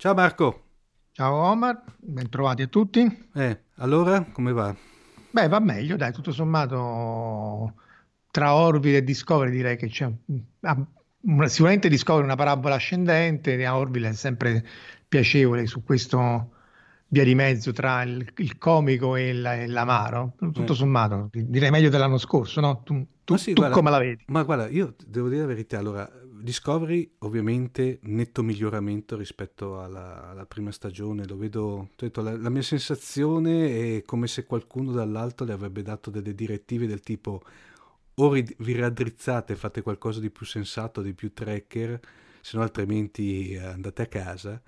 Ciao Marco. Ciao Omar, bentrovati a tutti. Eh, allora come va? Beh, va meglio, dai, tutto sommato tra Orville e Discovery direi che c'è ah, una, sicuramente Discovery una parabola ascendente, a Orville è sempre piacevole su questo via di mezzo tra il, il comico e, la, e, l'amaro, tutto eh. sommato, direi meglio dell'anno scorso, no? Tu, tu, sì, tu guarda, come la vedi? Ma guarda, io devo dire la verità, allora Discovery ovviamente netto miglioramento rispetto alla, alla prima stagione, lo vedo, detto, la, la, mia sensazione è come se qualcuno dall'alto le avrebbe dato delle direttive del tipo o ri, vi raddrizzate, fate qualcosa di più sensato, di più tracker, se no altrimenti eh, andate a casa.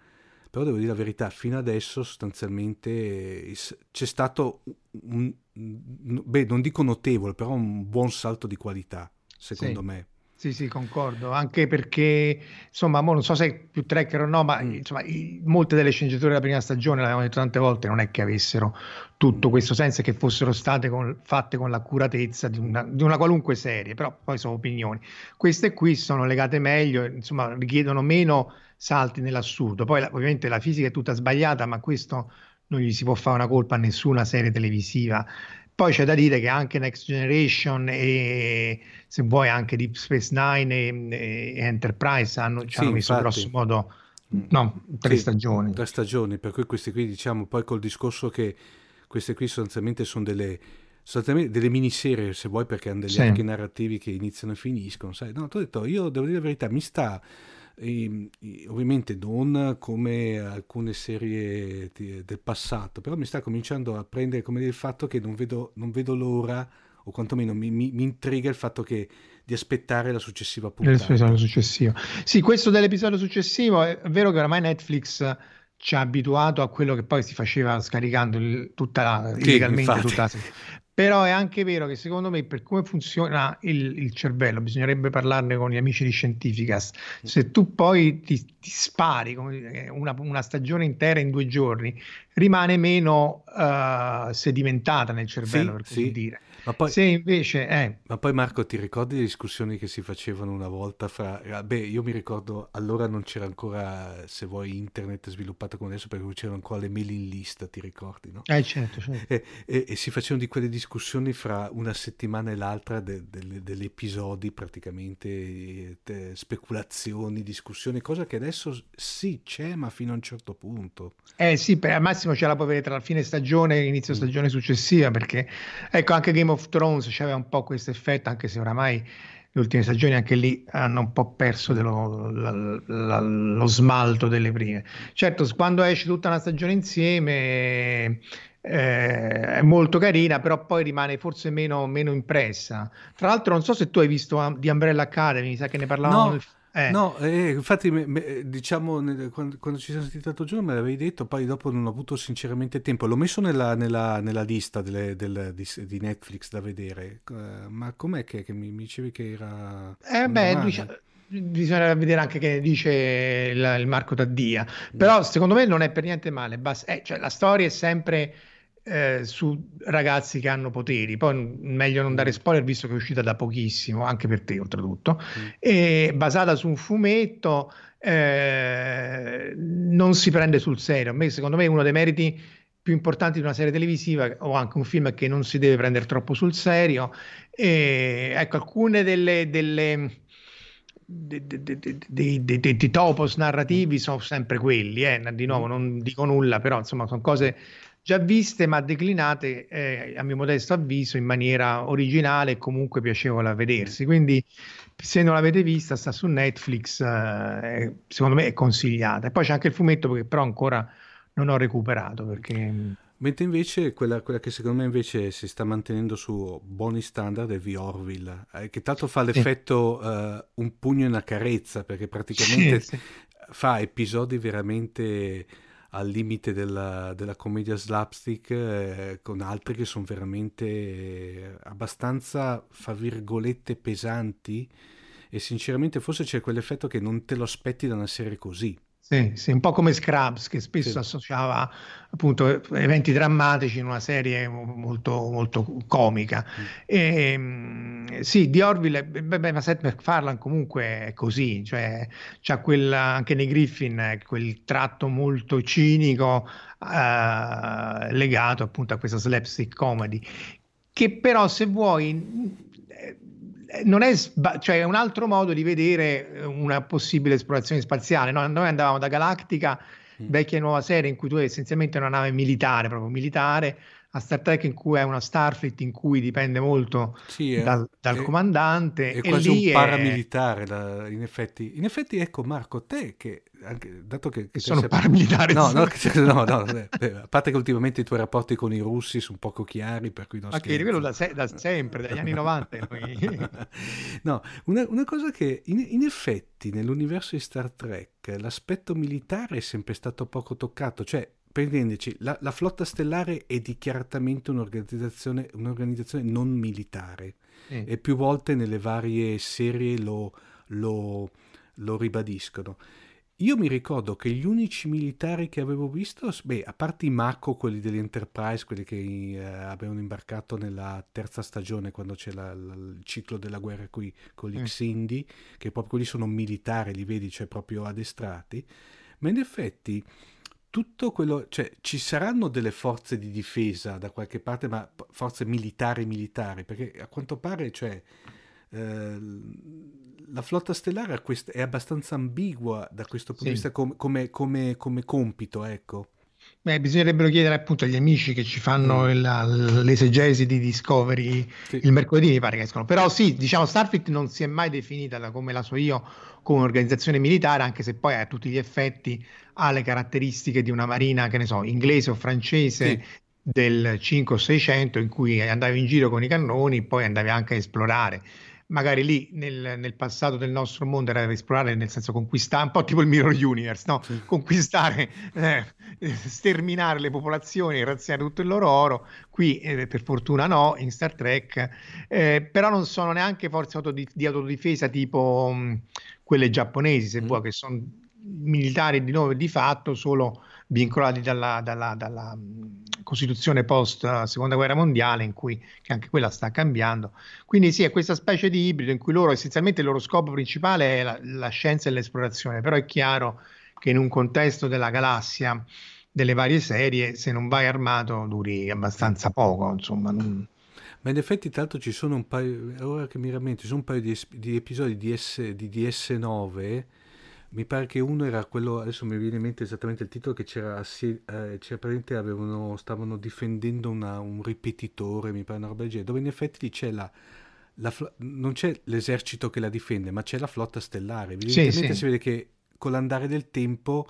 Però devo dire la verità, fino adesso sostanzialmente c'è stato un, beh, non dico notevole, però un buon salto di qualità, secondo sì. me. Sì, sì, concordo, anche perché, insomma, non so se è più tracker o no, ma mm. insomma, i, molte delle sceneggiature della prima stagione, l'abbiamo detto tante volte, non è che avessero tutto mm. questo senso e che fossero state con, fatte con l'accuratezza di una, di una, qualunque serie, però poi sono opinioni. Queste qui sono legate meglio, insomma, richiedono meno salti nell'assurdo. Poi la, ovviamente la fisica è tutta sbagliata, ma questo non gli si può fare una colpa a nessuna serie televisiva. Poi c'è da dire che anche Next Generation e se vuoi anche Deep Space Nine e, e Enterprise hanno, ci sì, hanno messo grosso modo no, tre sì, stagioni. Tre stagioni, per cui queste qui diciamo poi col discorso che queste qui sostanzialmente sono delle, sostanzialmente delle miniserie se vuoi perché hanno degli sì. archi narrativi che iniziano e finiscono. Sai? No, ti ho detto, io devo dire la verità, mi sta e, e ovviamente non come alcune serie di, del passato, però mi sta cominciando a prendere come il fatto che non vedo, non vedo l'ora, o quantomeno mi, mi, mi, intriga il fatto che di aspettare la successiva puntata. L'episodio successivo. Sì, questo dell'episodio successivo è vero che ormai Netflix ci ha abituato a quello che poi si faceva scaricando il, tutta la, sì, illegalmente tutta la però è anche vero che secondo me per come funziona il, il, cervello bisognerebbe parlarne con gli amici di Scientificas. Se tu poi ti, ti spari una, una, stagione intera in due giorni, rimane meno uh, sedimentata nel cervello, sì, per così sì. dire. Ma poi, Se invece eh. ma poi Marco, ti ricordi le discussioni che si facevano una volta fra... Ah, beh, io mi ricordo, allora non c'era ancora, se vuoi, internet sviluppato come adesso, perché c'erano ancora le mailing list, ti ricordi, no? Eh, certo, certo. E, e, e, si facevano di quelle discussioni fra una settimana e l'altra de, de, degli episodi, praticamente, de, speculazioni, discussioni, cosa che adesso sì c'è, ma fino a un certo punto. Eh sì, per, al massimo ce la può avere tra la fine stagione e inizio mm. stagione successiva, perché, ecco, anche Game of Thrones c'aveva un po' questo effetto, anche se oramai le ultime stagioni anche lì hanno un po' perso dello, la, la, lo smalto delle prime. Certo, quando esce tutta una stagione insieme eh, è molto carina, però poi rimane forse meno, meno, impressa. Tra l'altro, non so se tu hai visto di Umbrella Academy, mi sa che ne parlavamo no, Eh. No, eh, infatti, me, me, diciamo, nel, quando, quando, ci siamo sentiti l'altro giorno me l'avevi detto, poi dopo non ho avuto sinceramente tempo. L'ho messo nella, nella, nella lista delle, del, di, di, Netflix da vedere, uh, ma com'è che, che mi, mi, dicevi che era... Eh beh, diciamo, bisogna vedere anche che dice il, il Marco Taddia, mm. però secondo me non è per niente male, basta, eh, cioè, la storia è sempre eh, su ragazzi che hanno poteri. Poi meglio non dare mm. spoiler visto che è uscita da pochissimo, anche per te oltretutto, mm. e basata su un fumetto, eh, non si prende sul serio. Me, secondo me, uno dei meriti più importanti di una serie televisiva o anche un film che non si deve prendere troppo sul serio. E, ecco, alcune delle, delle dei topos narrativi sono sempre quelli, eh? di nuovo non dico nulla, però insomma sono cose già viste ma declinate eh, a mio modesto avviso in maniera originale e comunque piacevole a vedersi. Quindi se non l'avete vista sta su Netflix, eh, secondo me è consigliata. E poi c'è anche il fumetto che però ancora non ho recuperato perché... Mentre invece quella, quella, che secondo me invece si sta mantenendo su buoni standard è The Orville, eh, che tanto fa l'effetto sì. uh, un pugno e una carezza, perché praticamente sì, sì. fa episodi veramente al limite della, della commedia slapstick eh, con altri che sono veramente abbastanza, fra virgolette, pesanti e sinceramente forse c'è quell'effetto che non te lo aspetti da una serie così. Sì, sì, un po' come Scrubs che spesso sì. associava appunto eventi drammatici in una serie molto, molto comica. Mm. E, ehm, sì, di Orville, beh, beh, ma Seth MacFarlane comunque è così, cioè c'ha quel, anche nei Griffin quel tratto molto cinico eh, legato appunto a questa slapstick comedy che però se vuoi non è, cioè è un altro modo di vedere eh, una possibile esplorazione spaziale. No? Noi andavamo da Galactica, mm. vecchia e nuova serie, in cui tu hai essenzialmente una nave militare, proprio militare, a Star Trek in cui è una Starfleet in cui dipende molto sì, è, dal, dal è, comandante. È quasi un paramilitare, la, in effetti. In effetti, ecco Marco, te che, anche, dato che... che sono sempre... paramilitare. No, no, no, no a parte che ultimamente i tuoi rapporti con i russi sono poco chiari, per cui non Anche quello da, se, da, sempre, dagli anni 90. no, una, una, cosa che in, in effetti nell'universo di Star Trek l'aspetto militare è sempre stato poco toccato, cioè per intenderci, la, la, flotta stellare è dichiaratamente un'organizzazione, un'organizzazione non militare mm. e più volte nelle varie serie lo, lo, lo, ribadiscono. Io mi ricordo che gli unici militari che avevo visto, beh, a parte i Mako, quelli dell'Enterprise, quelli che eh, avevano imbarcato nella terza stagione quando c'è la, la, il ciclo della guerra qui con gli mm. Xindi, che proprio quelli sono militari, li vedi, cioè proprio addestrati, ma in effetti tutto quello, cioè ci saranno delle forze di difesa da qualche parte, ma forze militari militari, perché a quanto pare, cioè, eh, la flotta stellare è abbastanza ambigua da questo punto sì. di vista come, come, come, come compito, ecco. Beh, bisognerebbero chiedere appunto agli amici che ci fanno mm. l'esegesi di Discovery sì. il mercoledì, mi pare che escono. Però sì, diciamo, Starfleet non si è mai definita da come la so io come un'organizzazione militare, anche se poi a tutti gli effetti ha le caratteristiche di una marina, che ne so, inglese o francese sì. del 500-600 in cui andavi in giro con i cannoni, poi andavi anche a esplorare magari lì nel, nel, passato del nostro mondo era esplorare, nel senso conquistare, un po' tipo il Mirror Universe, no? Sì. conquistare, eh, sterminare le popolazioni, razziare tutto il loro oro. Qui eh, per fortuna no, in Star Trek, eh, però non sono neanche forze autodi- di autodifesa tipo mh, mm, quelle giapponesi, se mm. vuoi, che sono militari di nome di fatto solo vincolati dalla, dalla, dalla Costituzione post eh, seconda guerra mondiale, in cui anche quella sta cambiando. Quindi sì, è questa specie di ibrido in cui loro essenzialmente il loro scopo principale è la, la scienza e l'esplorazione, però è chiaro che in un contesto della galassia delle varie serie, se non vai armato duri abbastanza poco, insomma. Non... Ma in effetti, tanto ci sono un paio, ora che mi rammento, ci sono un paio di, di episodi di, S, di DS9 mi pare che uno era quello, adesso mi viene in mente esattamente il titolo, che c'era, eh, c'era praticamente avevano, stavano difendendo una, un ripetitore, mi pare una roba del genere, dove in effetti c'è la, la, non c'è l'esercito che la difende, ma c'è la flotta stellare. Evidentemente sì, sì. si vede che con l'andare del tempo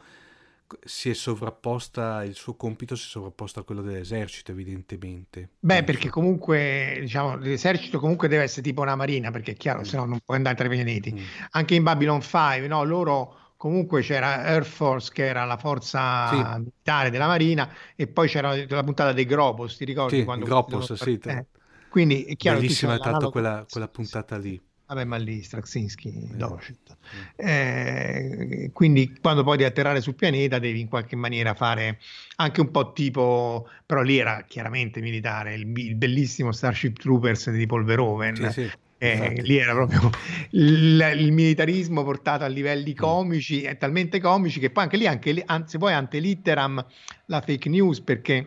si è sovrapposta, il suo compito si è sovrapposto a quello dell'esercito, evidentemente. Beh, perché comunque, diciamo, l'esercito comunque deve essere tipo una marina, perché è chiaro, mm. se no non puoi andare tra i pianeti. Mm. Anche in Babylon 5, no, loro comunque c'era Air Force che era la forza sì. militare della Marina e poi c'era la puntata dei Gropos, ti ricordi? Sì, quando Gropos, sì. Eh. Quindi è chiaro Bellissima tanto quella, quella puntata lì. Vabbè, ma lì Straczynski, eh. Docet. Eh, quindi quando poi di atterrare sul pianeta devi in qualche maniera fare anche un po' tipo, però lì era chiaramente militare, il, il bellissimo Starship Troopers di Paul Verhoeven. Sì, sì. Eh, lì era proprio il, il, militarismo portato a livelli mm. comici, è talmente comici che poi anche lì, anche, anzi poi antelitteram la fake news perché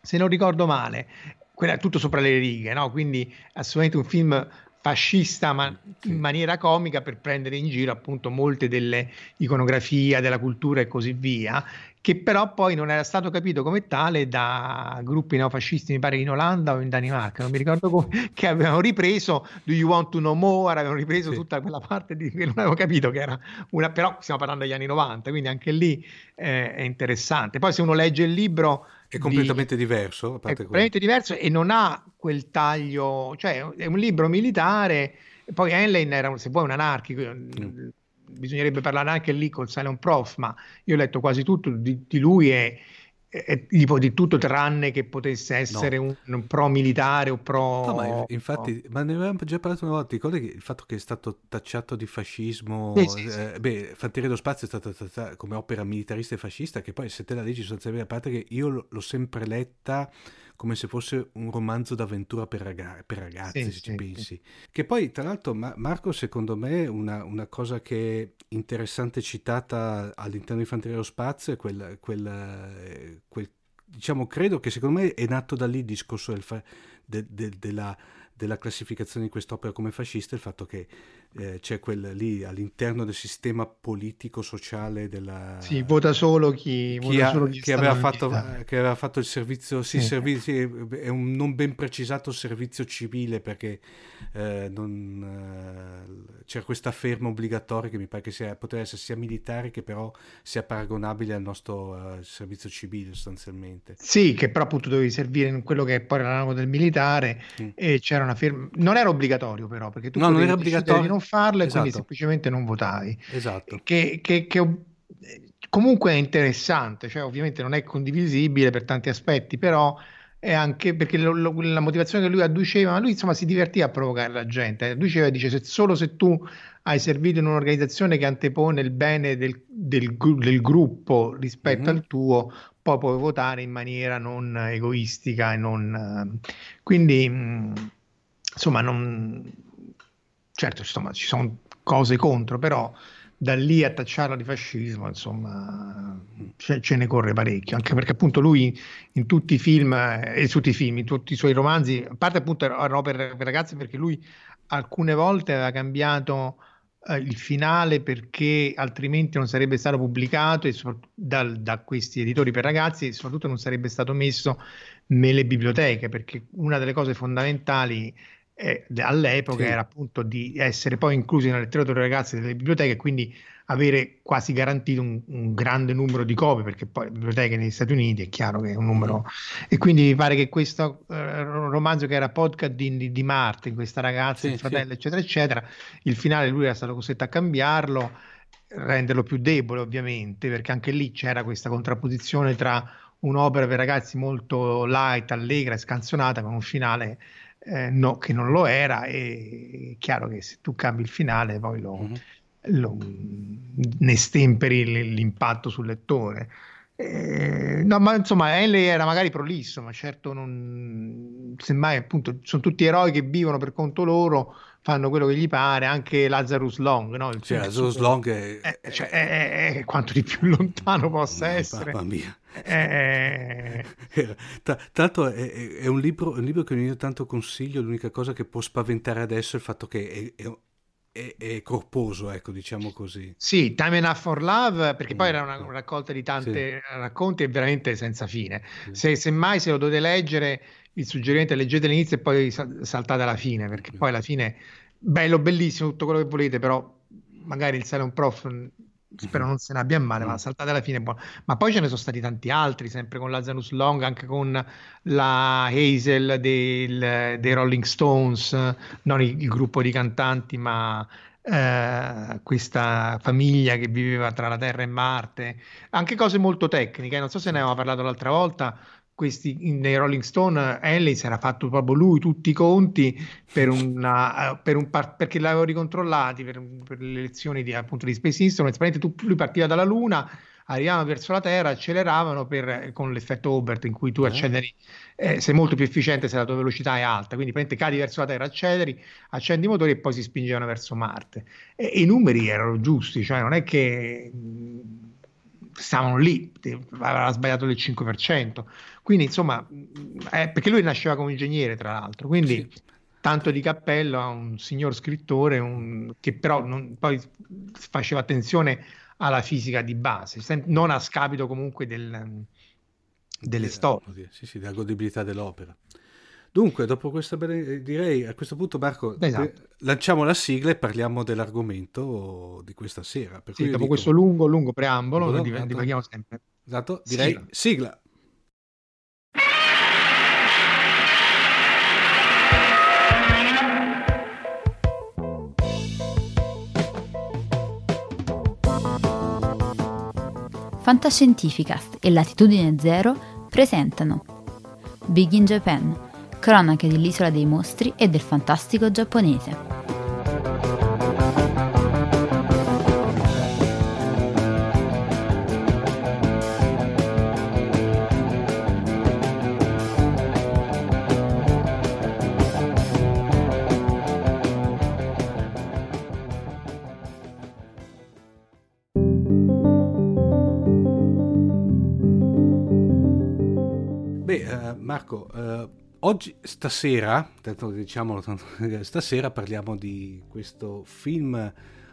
se non ricordo male, quella è tutto sopra le righe, no? quindi assolutamente un film fascista ma in maniera comica per prendere in giro appunto molte delle iconografie della cultura e così via che però poi non era stato capito come tale da gruppi neofascisti, mi pare in Olanda o in Danimarca, non mi ricordo come, che avevano ripreso Do You Want to Know More, avevano ripreso sì. tutta quella parte di, che non avevo capito che era una, però stiamo parlando degli anni 90, quindi anche lì eh, è interessante. Poi se uno legge il libro... È completamente di, diverso. è completamente diverso e non ha quel taglio, cioè è un libro militare, poi Henley era, se vuoi, un anarchico. Bisognerebbe parlare anche lì col Silent Prof, ma io ho letto quasi tutto di, di lui e, e, tipo di tutto tranne che potesse essere no. un, un, pro militare o pro... No, ma infatti, no. ma ne avevamo già parlato una volta, ricordi il fatto che è stato tacciato di fascismo, sì, sì, sì. Eh, beh, Fanteria dello Spazio è stata trattata come opera militarista e fascista, che poi se te la leggi sostanzialmente, a parte che io l'ho sempre letta come se fosse un romanzo d'avventura per, raga- per ragazzi, sì, se sì, ci pensi. Sì. Che poi, tra l'altro, Ma- Marco, secondo me, una, una, cosa che è interessante citata all'interno di Fanteria dello Spazio è quel, quel, quel, diciamo, credo che secondo me è nato da lì il discorso del fa- de- de- della della classificazione di quest'opera come fascista il fatto che eh, c'è quel lì all'interno del sistema politico-sociale della... Sì, vota solo chi, chi, ha, solo chi che, aveva fatto, che, aveva fatto, il servizio, sì, sì. Servizi, è un non ben precisato servizio civile perché eh, non, eh, c'era questa ferma obbligatoria che mi pare che sia, poteva essere sia militare che però sia paragonabile al nostro uh, servizio civile sostanzialmente. Sì, che però appunto dovevi servire in quello che è poi l'analogo del militare mm. e c'era una firma, non era obbligatorio però, perché tu no, non era obbligatorio non farlo esatto. e quindi semplicemente non votavi. Esatto. Che, che, che comunque è interessante, cioè ovviamente non è condivisibile per tanti aspetti, però è anche perché lo, lo, la motivazione che lui adduceva, ma lui insomma si divertiva a provocare la gente, adduceva dice se, solo se tu hai servito in un'organizzazione che antepone il bene del, del, del gruppo rispetto mm-hmm. al tuo, poi puoi votare in maniera non egoistica e non... Quindi insomma, non, certo insomma, ci sono cose contro, però da lì a tacciarla di fascismo, insomma, ce, ce, ne corre parecchio, anche perché appunto lui in tutti i film, e eh, tutti i film, in tutti i suoi romanzi, a parte appunto erano per, per ragazzi, perché lui alcune volte aveva cambiato eh, il finale perché altrimenti non sarebbe stato pubblicato e da, da questi editori per ragazzi e soprattutto non sarebbe stato messo nelle biblioteche, perché una delle cose fondamentali eh, all'epoca sì. era appunto di essere poi inclusi nella letteratura dei ragazzi delle biblioteche e quindi avere quasi garantito un, un, grande numero di copie perché poi le biblioteche negli Stati Uniti è chiaro che è un numero mm. e quindi mi pare che questo eh, romanzo che era podcast di, di Martin questa ragazza, sì, il fratello sì. eccetera eccetera il finale lui era stato costretto a cambiarlo renderlo più debole ovviamente perché anche lì c'era questa contrapposizione tra un'opera per ragazzi molto light, allegra e scanzonata con un finale eh, no, che non lo era, e è chiaro che se tu cambi il finale poi lo, mm-hmm. lo, ne stemperi l'impatto sul lettore. Eh, no, ma insomma, Henley era magari prolisso, ma certo non. Semmai, appunto, sono tutti eroi che vivono per conto loro, fanno quello che gli pare. Anche Lazarus Long, no? Il cioè, Lazarus Long è... È, cioè, è, è, quanto di più lontano possa essere. Mamma mia. Eh... Tra, l'altro è, è, un libro, un libro che ogni tanto consiglio, l'unica cosa che può spaventare adesso è il fatto che è, è, è, corposo, ecco, diciamo così. Sì, Time Enough for Love, perché mm. poi era una raccolta di tanti sì. racconti e veramente senza fine. Sì. Se, semmai se lo dovete leggere, il suggerimento è leggete l'inizio e poi saltate alla fine, perché poi alla fine, bello, bellissimo, tutto quello che volete, però magari il Silent Prof spero mm-hmm. non se ne abbia male, mm. ma saltate alla fine buono. Ma poi ce ne sono stati tanti altri, sempre con Lazarus Long, anche con la Hazel del, dei Rolling Stones, non il, il gruppo di cantanti, ma eh, questa famiglia che viveva tra la Terra e Marte, anche cose molto tecniche, non so se ne avevamo parlato l'altra volta, questi, nei Rolling Stone Ellis era fatto proprio lui tutti i conti per una, per un par- perché l'avevano ricontrollati per, per, le lezioni di, appunto, di Space Instruments, lui partiva dalla Luna arrivavano verso la Terra, acceleravano per, con l'effetto Hobart in cui tu eh. acceleri, eh, sei molto più efficiente se la tua velocità è alta, quindi cadi verso la Terra, acceleri, accendi i motori e poi si spingevano verso Marte. E, e i numeri erano giusti, cioè non è che stavano lì, aveva sbagliato del 5%. Quindi, insomma, eh, perché lui nasceva come ingegnere, tra l'altro, quindi sì. tanto di cappello a un signor scrittore un, che però non, poi faceva attenzione alla fisica di base, non a scapito comunque del, delle storie. Sì, sì, della godibilità dell'opera. Dunque, dopo questa bella, direi a questo punto, Marco, esatto. eh, lanciamo la sigla e parliamo dell'argomento di questa sera. Per sì, dopo dico, questo lungo, lungo preambolo, lo divaghiamo sempre. Esatto, direi sigla. sigla. Fantascientificast e Latitudine Zero presentano Big in Japan, cronache dell'isola dei mostri e del fantastico giapponese. Marco, eh, oggi, stasera, tanto diciamolo, tanto, stasera parliamo di questo film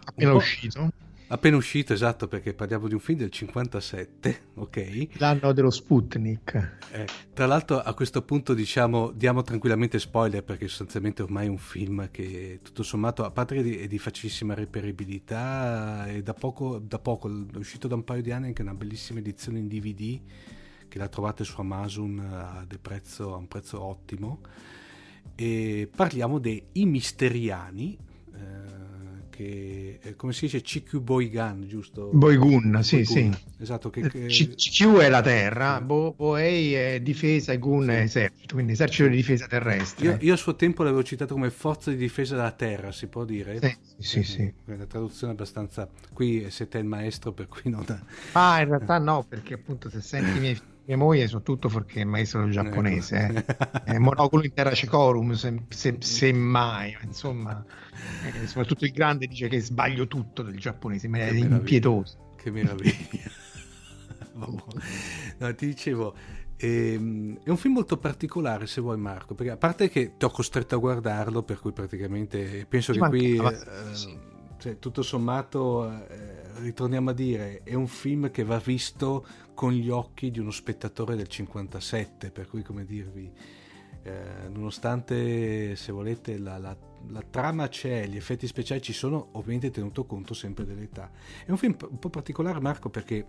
appena uscito. Appena uscito, esatto, perché parliamo di un film del 57, ok? L'anno dello Sputnik. Eh, tra l'altro a questo punto diciamo, diamo tranquillamente spoiler perché sostanzialmente ormai è un film che tutto sommato, a parte che è di facilissima reperibilità, e da poco, da poco, è uscito da un paio di anni anche una bellissima edizione in DVD che la trovate su Amazon a, prezzo, a un prezzo ottimo. E parliamo dei Misteriani, eh, che eh, come si dice CQ Boygan, giusto? Boygun, sì, Boygun. sì. Esatto, che, che... CQ è la terra, Bo, Boei è difesa e Gun è esercito, quindi esercito di difesa terrestre. Io, io, a suo tempo l'avevo citato come forza di difesa della terra, si può dire? Sì, sì, sì. sì. Una traduzione abbastanza... Qui siete il maestro, per cui non... Ah, in realtà no, perché appunto se senti i miei mia moglie sono tutto fuorché maestro giapponese, eh. eh, monocolo in terra cecorum, se, se, se mai, insomma, eh, soprattutto il grande dice che sbaglio tutto del giapponese, ma è impietoso. Che meraviglia. no, ti dicevo, ehm, è un film molto particolare se vuoi Marco, perché a parte che ti ho costretto a guardarlo, per cui praticamente penso Ci che qui... Eh, sì cioè, tutto sommato, eh, ritorniamo a dire, è un film che va visto con gli occhi di uno spettatore del 57, per cui come dirvi, eh, nonostante se volete la, la, la, trama c'è, gli effetti speciali ci sono, ovviamente tenuto conto sempre dell'età. È un film un po' particolare Marco perché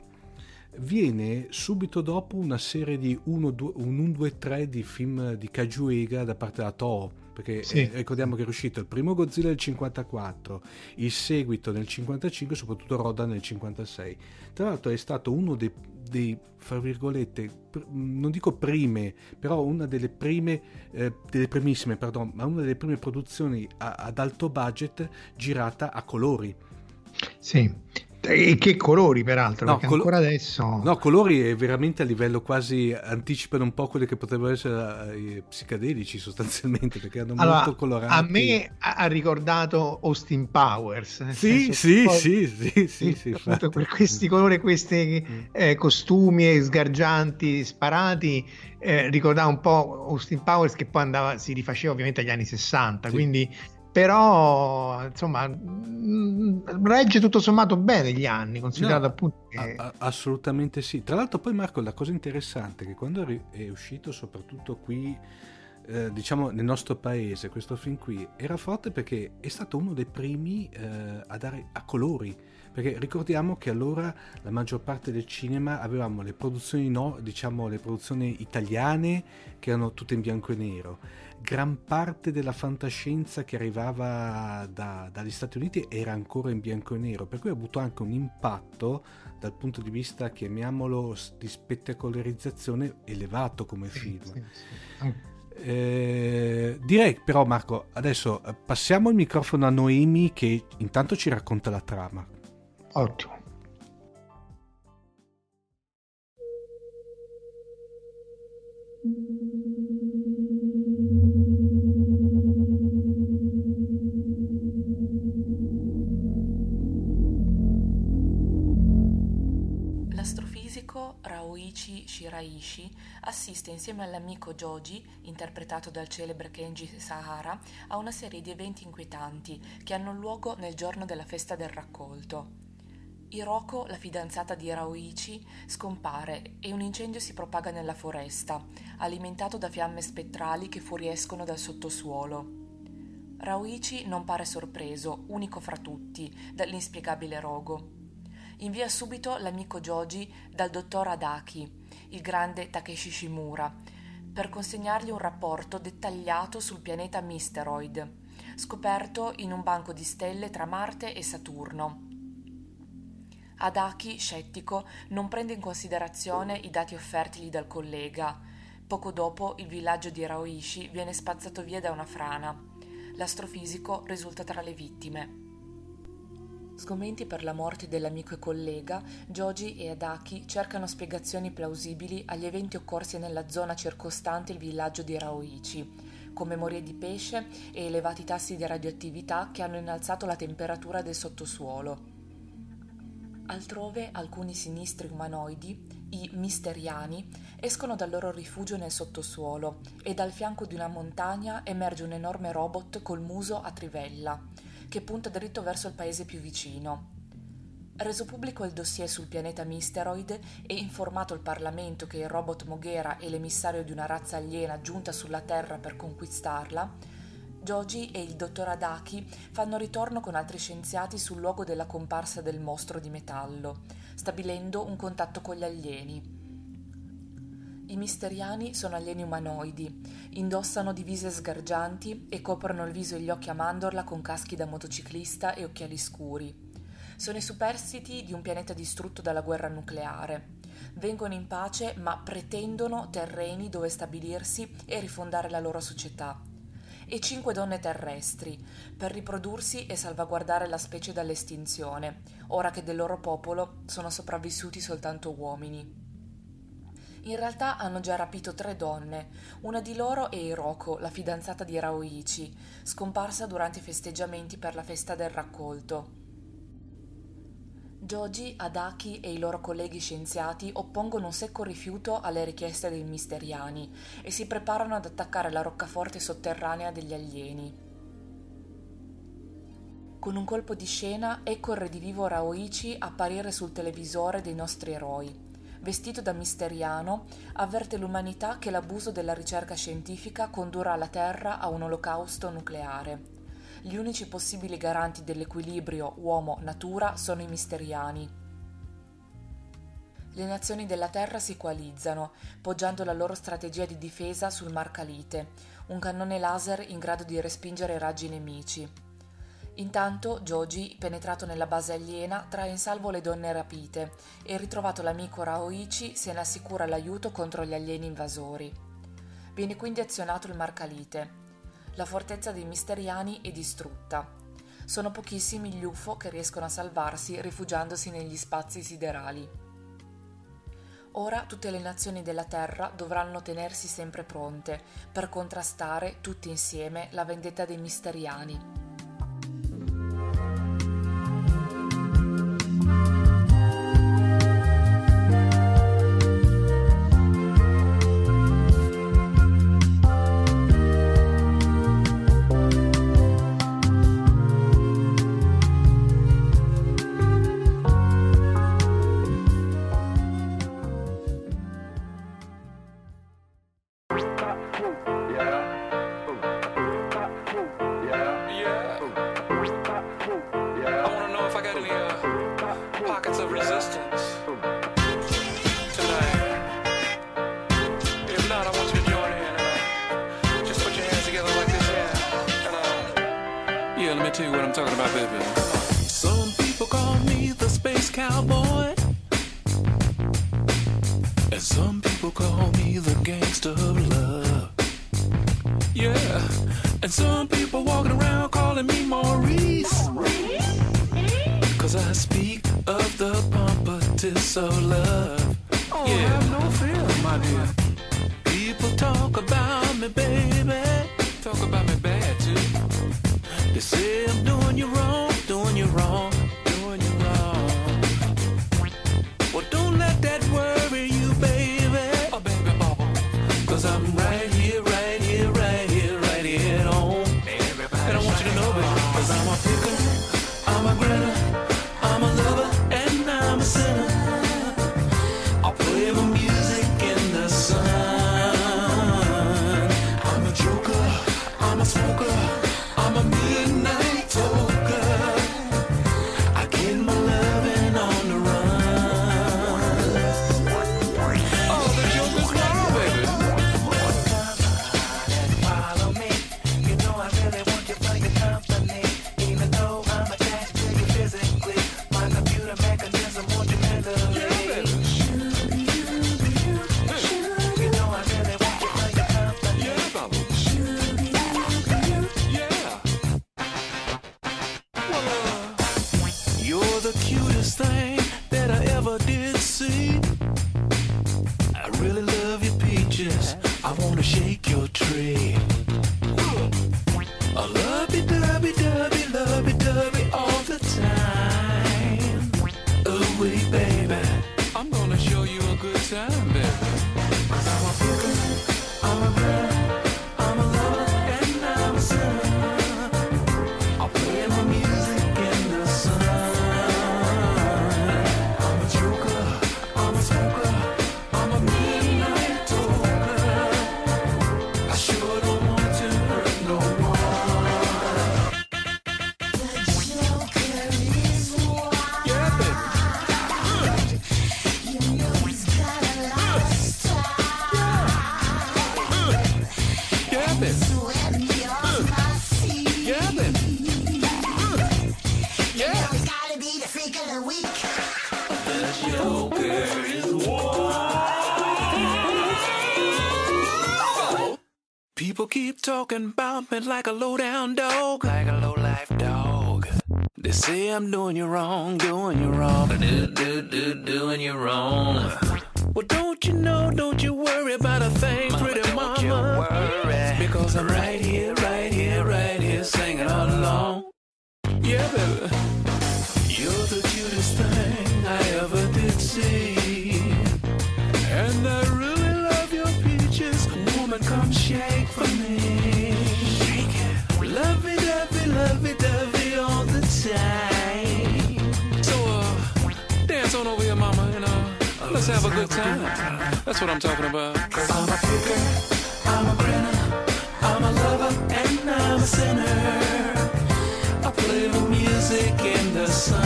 viene subito dopo una serie di 1, 2, un 1, 2, 3 di film di Kajuega da parte della Toho perché sì. eh, ricordiamo che è uscito il primo Godzilla nel 54, il seguito nel 55 e soprattutto Rodan nel 56. Tra l'altro è stato uno dei, dei fra virgolette, pr- non dico prime, però una delle prime, eh, delle primissime, pardon, ma una delle prime produzioni a, ad alto budget girata a colori. Sì, e che colori, peraltro, no, col- ancora adesso... No, colori è veramente a livello quasi... anticipano un po' quelli che potrebbero essere eh, psicadelici sostanzialmente, perché hanno allora, molto coloranti. A me ha ricordato Austin Powers. Sì, sì, sì, sì, sì, sì, appunto, per questi colori, questi mm. eh, costumi sgargianti, sparati, eh, ricordava un po' Austin Powers che poi andava, si rifaceva ovviamente agli anni 60, sì. quindi però insomma mm, regge tutto sommato bene gli anni considerato no, appunto che... a, assolutamente sì. Tra l'altro poi Marco la cosa interessante è che quando è uscito soprattutto qui eh, diciamo nel nostro paese questo film qui era forte perché è stato uno dei primi eh, a dare a colori. Perché ricordiamo che allora la maggior parte del cinema avevamo le produzioni no, diciamo le produzioni italiane che erano tutte in bianco e nero gran parte della fantascienza che arrivava da, dagli Stati Uniti era ancora in bianco e nero per cui ha avuto anche un impatto dal punto di vista chiamiamolo di spettacolarizzazione elevato come film sì, sì. Eh, direi però Marco, adesso eh, passiamo il microfono a Noemi che intanto ci racconta la trama. Ottimo. Shiraishi assiste insieme all'amico Joji, interpretato dal celebre Kenji Sahara, a una serie di eventi inquietanti che hanno luogo nel giorno della festa del raccolto. Hiroko, la fidanzata di Raoichi, scompare e un incendio si propaga nella foresta, alimentato da fiamme spettrali che fuoriescono dal sottosuolo. Raoichi non pare sorpreso, unico fra tutti, dall'inspiegabile rogo invia subito l'amico Joji dal dottor Adaki, il grande Takeshi Shimura, per consegnargli un rapporto dettagliato sul pianeta Misteroid, scoperto in un banco di stelle tra Marte e Saturno. Adaki, scettico, non prende in considerazione i dati offertigli dal collega. Poco dopo il villaggio di Raoishi viene spazzato via da una frana. L'astrofisico risulta tra le vittime. Sgomenti per la morte dell'amico e collega, Joji e Adaki cercano spiegazioni plausibili agli eventi occorsi nella zona circostante il villaggio di Raoichi, come morie di pesce e elevati tassi di radioattività che hanno innalzato la temperatura del sottosuolo. Altrove alcuni sinistri umanoidi, i misteriani, escono dal loro rifugio nel sottosuolo e dal fianco di una montagna emerge un enorme robot col muso a trivella che punta dritto verso il paese più vicino. Reso pubblico il dossier sul pianeta Misteroid e informato il Parlamento che il robot Moghera è l'emissario di una razza aliena giunta sulla Terra per conquistarla, Joji e il dottor Adaki fanno ritorno con altri scienziati sul luogo della comparsa del mostro di metallo, stabilendo un contatto con gli alieni. I misteriani sono alieni umanoidi, indossano divise sgargianti e coprono il viso e gli occhi a mandorla con caschi da motociclista e occhiali scuri. Sono i superstiti di un pianeta distrutto dalla guerra nucleare. Vengono in pace ma pretendono terreni dove stabilirsi e rifondare la loro società. E cinque donne terrestri, per riprodursi e salvaguardare la specie dall'estinzione, ora che del loro popolo sono sopravvissuti soltanto uomini. In realtà hanno già rapito tre donne. Una di loro è Hiroko, la fidanzata di Raoichi, scomparsa durante i festeggiamenti per la festa del raccolto. Joji, Adaki e i loro colleghi scienziati oppongono un secco rifiuto alle richieste dei misteriani e si preparano ad attaccare la roccaforte sotterranea degli alieni. Con un colpo di scena ecco il redivivo Raoichi apparire sul televisore dei nostri eroi vestito da misteriano, avverte l'umanità che l'abuso della ricerca scientifica condurrà la Terra a un olocausto nucleare. Gli unici possibili garanti dell'equilibrio uomo-natura sono i misteriani. Le nazioni della Terra si coalizzano, poggiando la loro strategia di difesa sul Mar Calite, un cannone laser in grado di respingere raggi nemici. Intanto Joji, penetrato nella base aliena, trae in salvo le donne rapite e ritrovato l'amico Raoichi se ne assicura l'aiuto contro gli alieni invasori. Viene quindi azionato il Marcalite. La fortezza dei Misteriani è distrutta. Sono pochissimi gli UFO che riescono a salvarsi rifugiandosi negli spazi siderali. Ora tutte le nazioni della Terra dovranno tenersi sempre pronte per contrastare tutti insieme la vendetta dei Misteriani. show you a good time, baby. I'm a picker, I'm a girl. keep talking about me like a low down dog, like a low life dog. They say I'm doing you wrong, doing you wrong, do do do doing you wrong. Well, don't you know? Don't you worry about a thing, mama, pretty don't mama. You worry. Because I'm right here, right here, right here, singing all along. Yeah, baby, you're the cutest thing I ever did see. Let's have a good time. That's what I'm talking about. I'm a kicker, I'm a grinner, I'm a lover, and I'm a sinner. I play the music in the sun.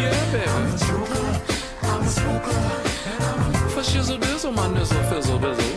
Yeah, baby. I'm a smoker, I'm a smoker. For shizzle dizzle, my nizzle fizzle bizzle.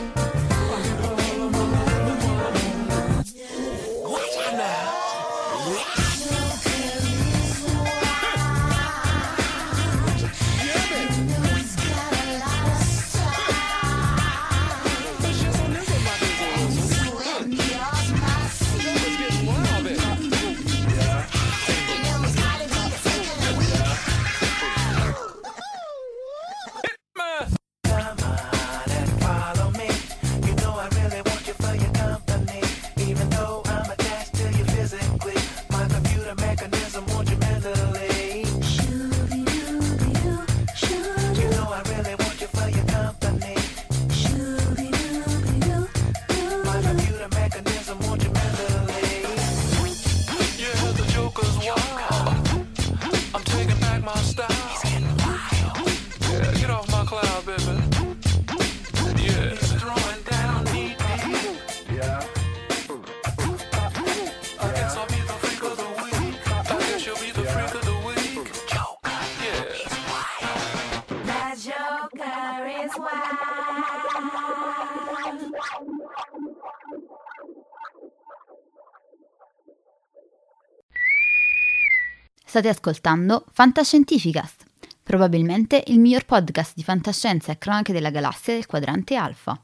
State ascoltando Fantascientificast, probabilmente il miglior podcast di fantascienza e cronache della galassia del quadrante alfa.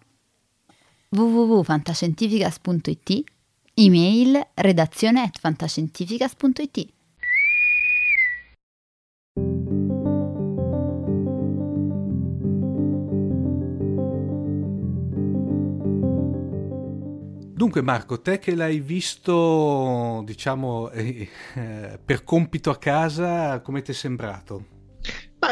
www.fantascientificast.it Email redazione at fantascientificast.it Dunque Marco, te che l'hai visto, diciamo, eh, eh, per compito a casa, come ti è sembrato?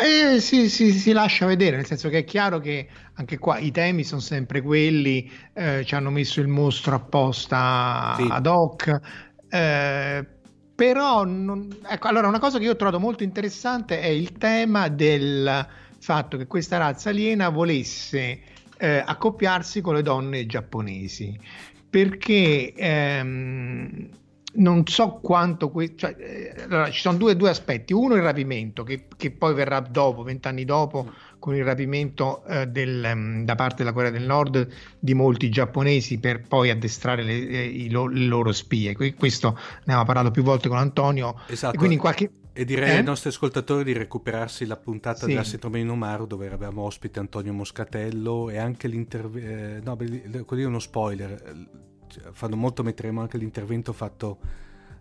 Eh, si, si, si, lascia vedere, nel senso che è chiaro che anche qua i temi sono sempre quelli, eh, ci hanno messo il mostro apposta sì. ad hoc, eh, però non... ecco, allora una cosa che io ho trovato molto interessante è il tema del fatto che questa razza aliena volesse eh, accoppiarsi con le donne giapponesi perché ehm, non so quanto que- cioè, eh, allora, ci sono due, due, aspetti. Uno il rapimento che, che poi verrà dopo vent'anni dopo con il rapimento eh, del, um, da parte della Corea del Nord di molti giapponesi per poi addestrare le, eh, lo- le loro spie. Questo ne avevamo parlato più volte con Antonio. Esatto. e quindi in qualche e direi eh? ai nostri ascoltatori di recuperarsi la puntata sì. della Sindrome di Nomaru dove avevamo ospite Antonio Moscatello e anche l'intervento, eh, no, quello è uno spoiler, fanno molto, metteremo anche l'intervento fatto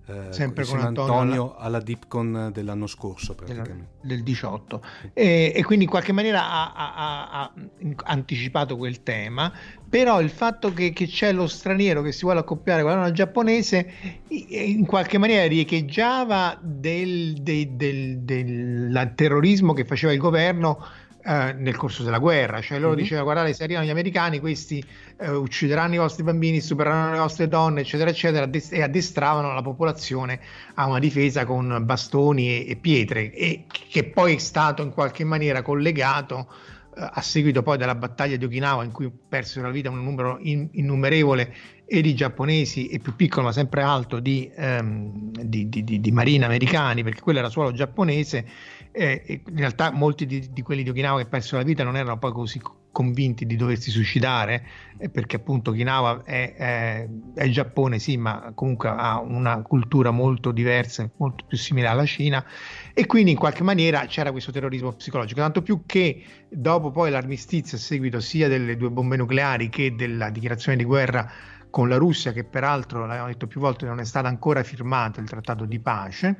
eh, sempre con Antonio, Antonio alla... alla Dipcon dell'anno scorso praticamente. del 18 e, e, quindi in qualche maniera ha, ha, ha, anticipato quel tema però il fatto che, che, c'è lo straniero che si vuole accoppiare con la donna giapponese in qualche maniera riecheggiava del, del, del, del terrorismo che faceva il governo eh, nel corso della guerra, cioè loro mm-hmm. dicevano guardate se arrivano gli americani questi eh, uccideranno i vostri bambini, supereranno le vostre donne eccetera eccetera e addestravano la popolazione a una difesa con bastoni e, e pietre e che poi è stato in qualche maniera collegato eh, a seguito poi della battaglia di Okinawa in cui persero la vita un numero in, innumerevole e di giapponesi e più piccolo ma sempre alto di, ehm, di, di, di marine americani perché quello era suolo giapponese eh, in realtà molti di, di, quelli di Okinawa che persero la vita non erano poi così convinti di doversi suicidare eh, perché appunto Okinawa è, è, è, Giappone sì ma comunque ha una cultura molto diversa molto più simile alla Cina. E quindi in qualche maniera c'era questo terrorismo psicologico tanto più che dopo poi l'armistizio a seguito sia delle due bombe nucleari che della dichiarazione di guerra con la Russia che peraltro l'abbiamo detto più volte non è stato ancora firmato il trattato di pace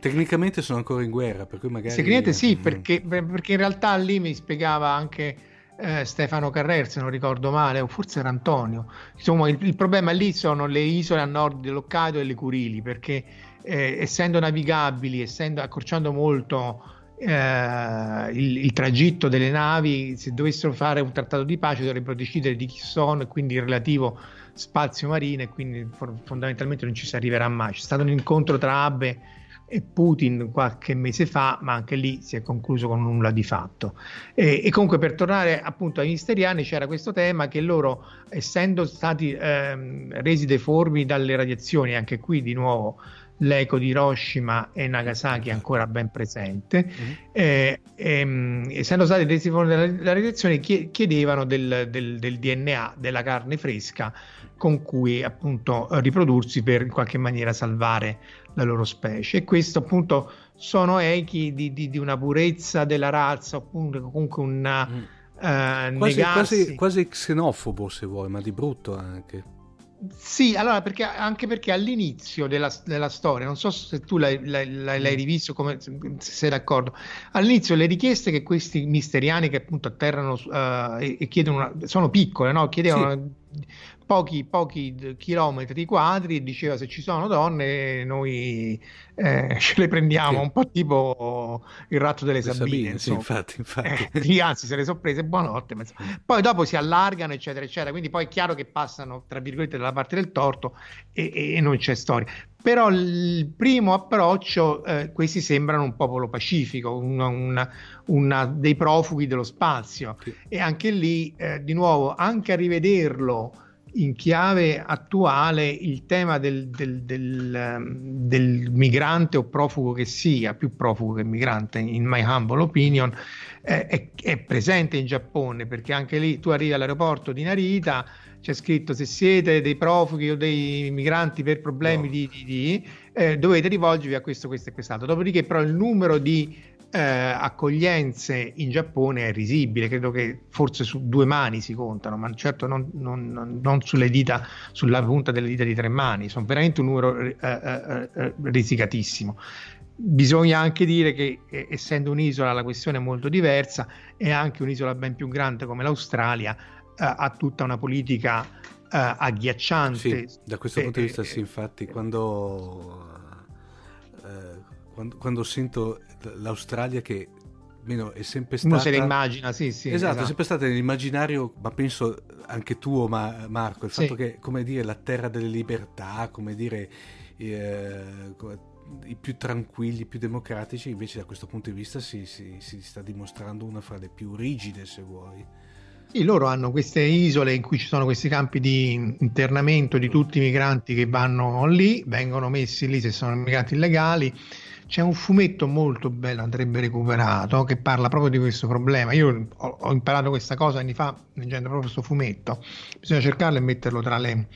Tecnicamente sono ancora in guerra, per cui magari... Tecnicamente sì, mm. perché, perché in realtà lì mi spiegava anche eh, Stefano Carrer, se non ricordo male, o forse era Antonio. Insomma, il, il problema lì sono le isole a nord dell'Hokkaido e le Curili, perché eh, essendo navigabili, essendo accorciando molto eh, il, il, tragitto delle navi, se dovessero fare un trattato di pace dovrebbero decidere di chi sono e quindi il relativo spazio marino e quindi fondamentalmente non ci si arriverà mai. C'è stato un incontro tra Abe e Putin qualche mese fa, ma anche lì si è concluso con nulla di fatto. E, e comunque per tornare appunto ai ministeriani c'era questo tema che loro, essendo stati ehm, resi deformi dalle radiazioni, anche qui di nuovo l'eco di Hiroshima e Nagasaki è ancora ben presente, mm-hmm. eh, ehm, essendo stati resi deformi dalle radiazioni chiedevano del, del, del DNA, della carne fresca con cui appunto riprodursi per in qualche maniera salvare la loro specie e questo appunto sono echi di, di, di una purezza della razza oppure comunque una mm. uh, quasi, quasi, quasi, xenofobo se vuoi ma di brutto anche sì, allora perché, anche perché all'inizio della, della, storia, non so se tu l'hai, l'hai, l'hai mm. rivisto, come, se sei d'accordo, all'inizio le richieste che questi misteriani che appunto atterrano uh, e, e, chiedono, una, sono piccole, no? chiedevano sì pochi, pochi chilometri quadri diceva se ci sono donne noi eh, ce le prendiamo, sì. un po' tipo il ratto delle Sabine. Sabine sì, infatti, infatti. Eh, anzi, se le sono prese, buonanotte. Poi dopo si allargano, eccetera, eccetera. Quindi poi è chiaro che passano, tra virgolette, dalla parte del torto e, e non c'è storia. Però il primo approccio, eh, questi sembrano un popolo pacifico, una, una, una dei profughi dello spazio. Sì. E anche lì, eh, di nuovo, anche a rivederlo in chiave attuale il tema del, del, del, ehm, del, migrante o profugo che sia, più profugo che migrante, in my humble opinion, eh, è, è, presente in Giappone perché anche lì tu arrivi all'aeroporto di Narita c'è scritto se siete dei profughi o dei migranti per problemi No. di, di- di, eh, dovete rivolgervi a questo, questo e quest'altro. Dopodiché però il numero di eh, accoglienze in Giappone è risibile, credo che forse su due mani si contano, ma certo non, non- non- sulle dita, sulla punta delle dita di tre mani, sono veramente un numero eh, eh, eh, risicatissimo. Bisogna anche dire che eh, essendo un'isola la questione è molto diversa e anche un'isola ben più grande come l'Australia eh, ha tutta una politica eh, agghiacciante. Sì, da questo Eh, punto di vista eh, sì, infatti quando, eh, quando, quando sento l'Australia che almeno è sempre stata... Uno se la immagina, sì, sì. esatto, è sempre stata nell'immaginario, ma penso anche tuo, ma- Marco, il Sì. fatto che, come dire, la terra delle libertà, come dire, eh, i più tranquilli, i più democratici, invece da questo punto di vista si, si- si sta dimostrando una fra le più rigide, se vuoi. Sì, loro hanno queste isole in cui ci sono questi campi di internamento di tutti i migranti che vanno lì, vengono messi lì se sono migranti illegali. C'è un fumetto molto bello, andrebbe recuperato, che parla proprio di questo problema. Io ho, ho imparato questa cosa anni fa leggendo proprio questo fumetto. Bisogna cercarlo e metterlo tra le,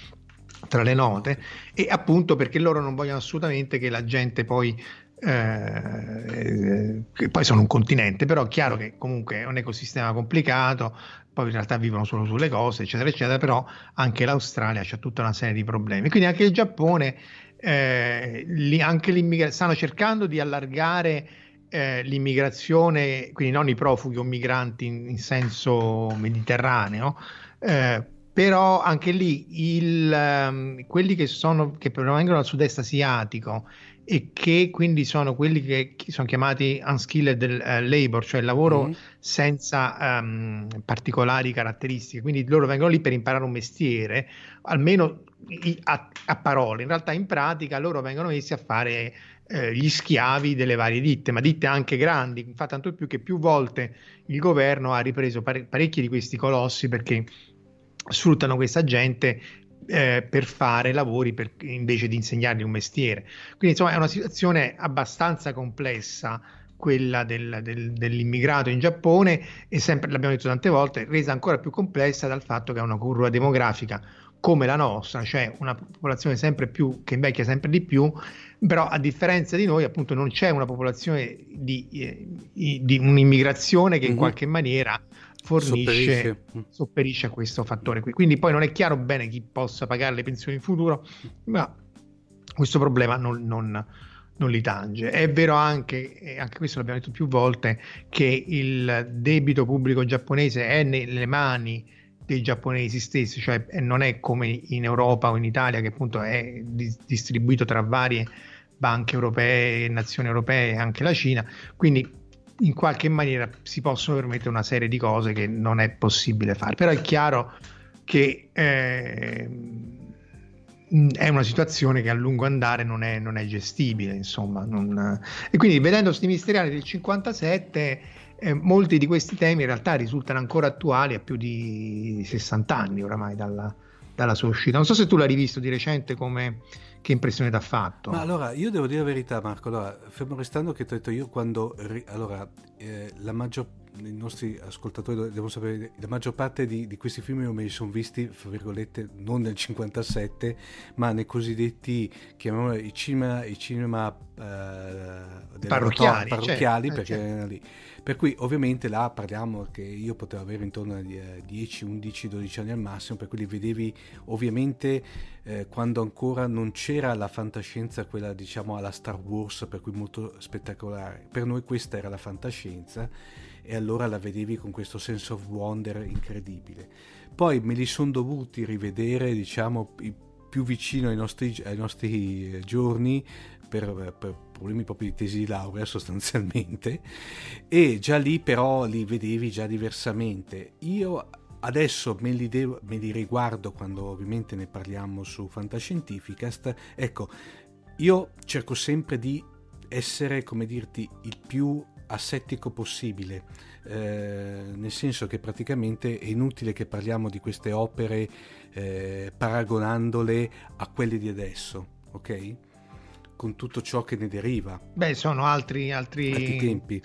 tra le note. E appunto perché loro non vogliono assolutamente che la gente poi eh, che poi sono un continente, però è chiaro che comunque è un ecosistema complicato, poi in realtà vivono solo sulle cose, eccetera, eccetera, però anche l'Australia ha tutta una serie di problemi. Quindi anche il Giappone, eh, lì- anche l'immigra- stanno cercando di allargare eh, l'immigrazione, quindi non i profughi o migranti in, in senso mediterraneo, eh, però anche lì il, ehm, quelli che, sono, che provengono dal sud-est asiatico e che quindi sono quelli che sono chiamati unskilled eh, labor, cioè lavoro Mhm. senza ehm, particolari caratteristiche. Quindi loro vengono lì per imparare un mestiere, almeno a, a parole. In realtà, in pratica, loro vengono messi a fare eh, gli schiavi delle varie ditte, ma ditte anche grandi. Infatti, tanto più che più volte il governo ha ripreso pare- parecchi di questi colossi perché sfruttano questa gente eh, per fare lavori per- invece di insegnargli un mestiere. Quindi insomma è una situazione abbastanza complessa quella del- del- dell'immigrato in Giappone e sempre, l'abbiamo detto tante volte, resa ancora più complessa dal fatto che ha una curva demografica come la nostra, cioè una popolazione sempre più che invecchia sempre di più, però a differenza di noi appunto non c'è una popolazione di, eh, di un'immigrazione che in Mhm. qualche maniera fornisce Sopperisce. Sopperisce a questo fattore qui. Quindi poi non è chiaro bene chi possa pagare le pensioni in futuro, ma questo problema non, non- non li tange. È vero anche, e anche questo l'abbiamo detto più volte, che il debito pubblico giapponese è nelle mani dei giapponesi stessi, cioè eh, non è come in Europa o in Italia che appunto è di- distribuito tra varie banche europee, nazioni europee e anche la Cina, quindi in qualche maniera si possono permettere una serie di cose che non è possibile fare. Però è chiaro che ehm, è una situazione che a lungo andare non è, non è gestibile, insomma. non- E quindi vedendo questi misteriali del 57, eh, molti di questi temi in realtà risultano ancora attuali a più di 60 anni oramai dalla, dalla sua uscita. Non so se tu l'hai rivisto di recente, come, che impressione ti ha fatto? Ma allora, io devo dire la verità, Marco. Allora, fermo restando che ti ho detto io quando. allora, eh, la maggior. I nostri ascoltatori devono sapere, la maggior parte di, di questi film io me li sono visti, fra virgolette, non nel 57, ma nei cosiddetti, chiamiamoli, i cinema, i cinema eh, Parrocchiali, parrocchiali certo, eh, perché certo. lì. Per cui ovviamente là parliamo che io potevo avere intorno a die- 10, 11, 12 anni al massimo, per cui li vedevi ovviamente eh, quando ancora non c'era la fantascienza, quella diciamo alla Star Wars, per cui molto spettacolare. Per noi questa era la fantascienza e allora la vedevi con questo sense of wonder incredibile. Poi me li sono dovuti rivedere, diciamo, più vicino ai nostri, ai nostri eh, giorni per, per problemi proprio di tesi di laurea sostanzialmente e già lì però li vedevi già diversamente. Io adesso me li, devo- me li riguardo quando ovviamente ne parliamo su Fantascientificast, ecco, io cerco sempre di essere, come dirti, il più assettico possibile, eh, nel senso che praticamente è inutile che parliamo di queste opere eh, paragonandole a quelle di adesso, ok? Con tutto ciò che ne deriva Beh, sono altri, altri... altri tempi.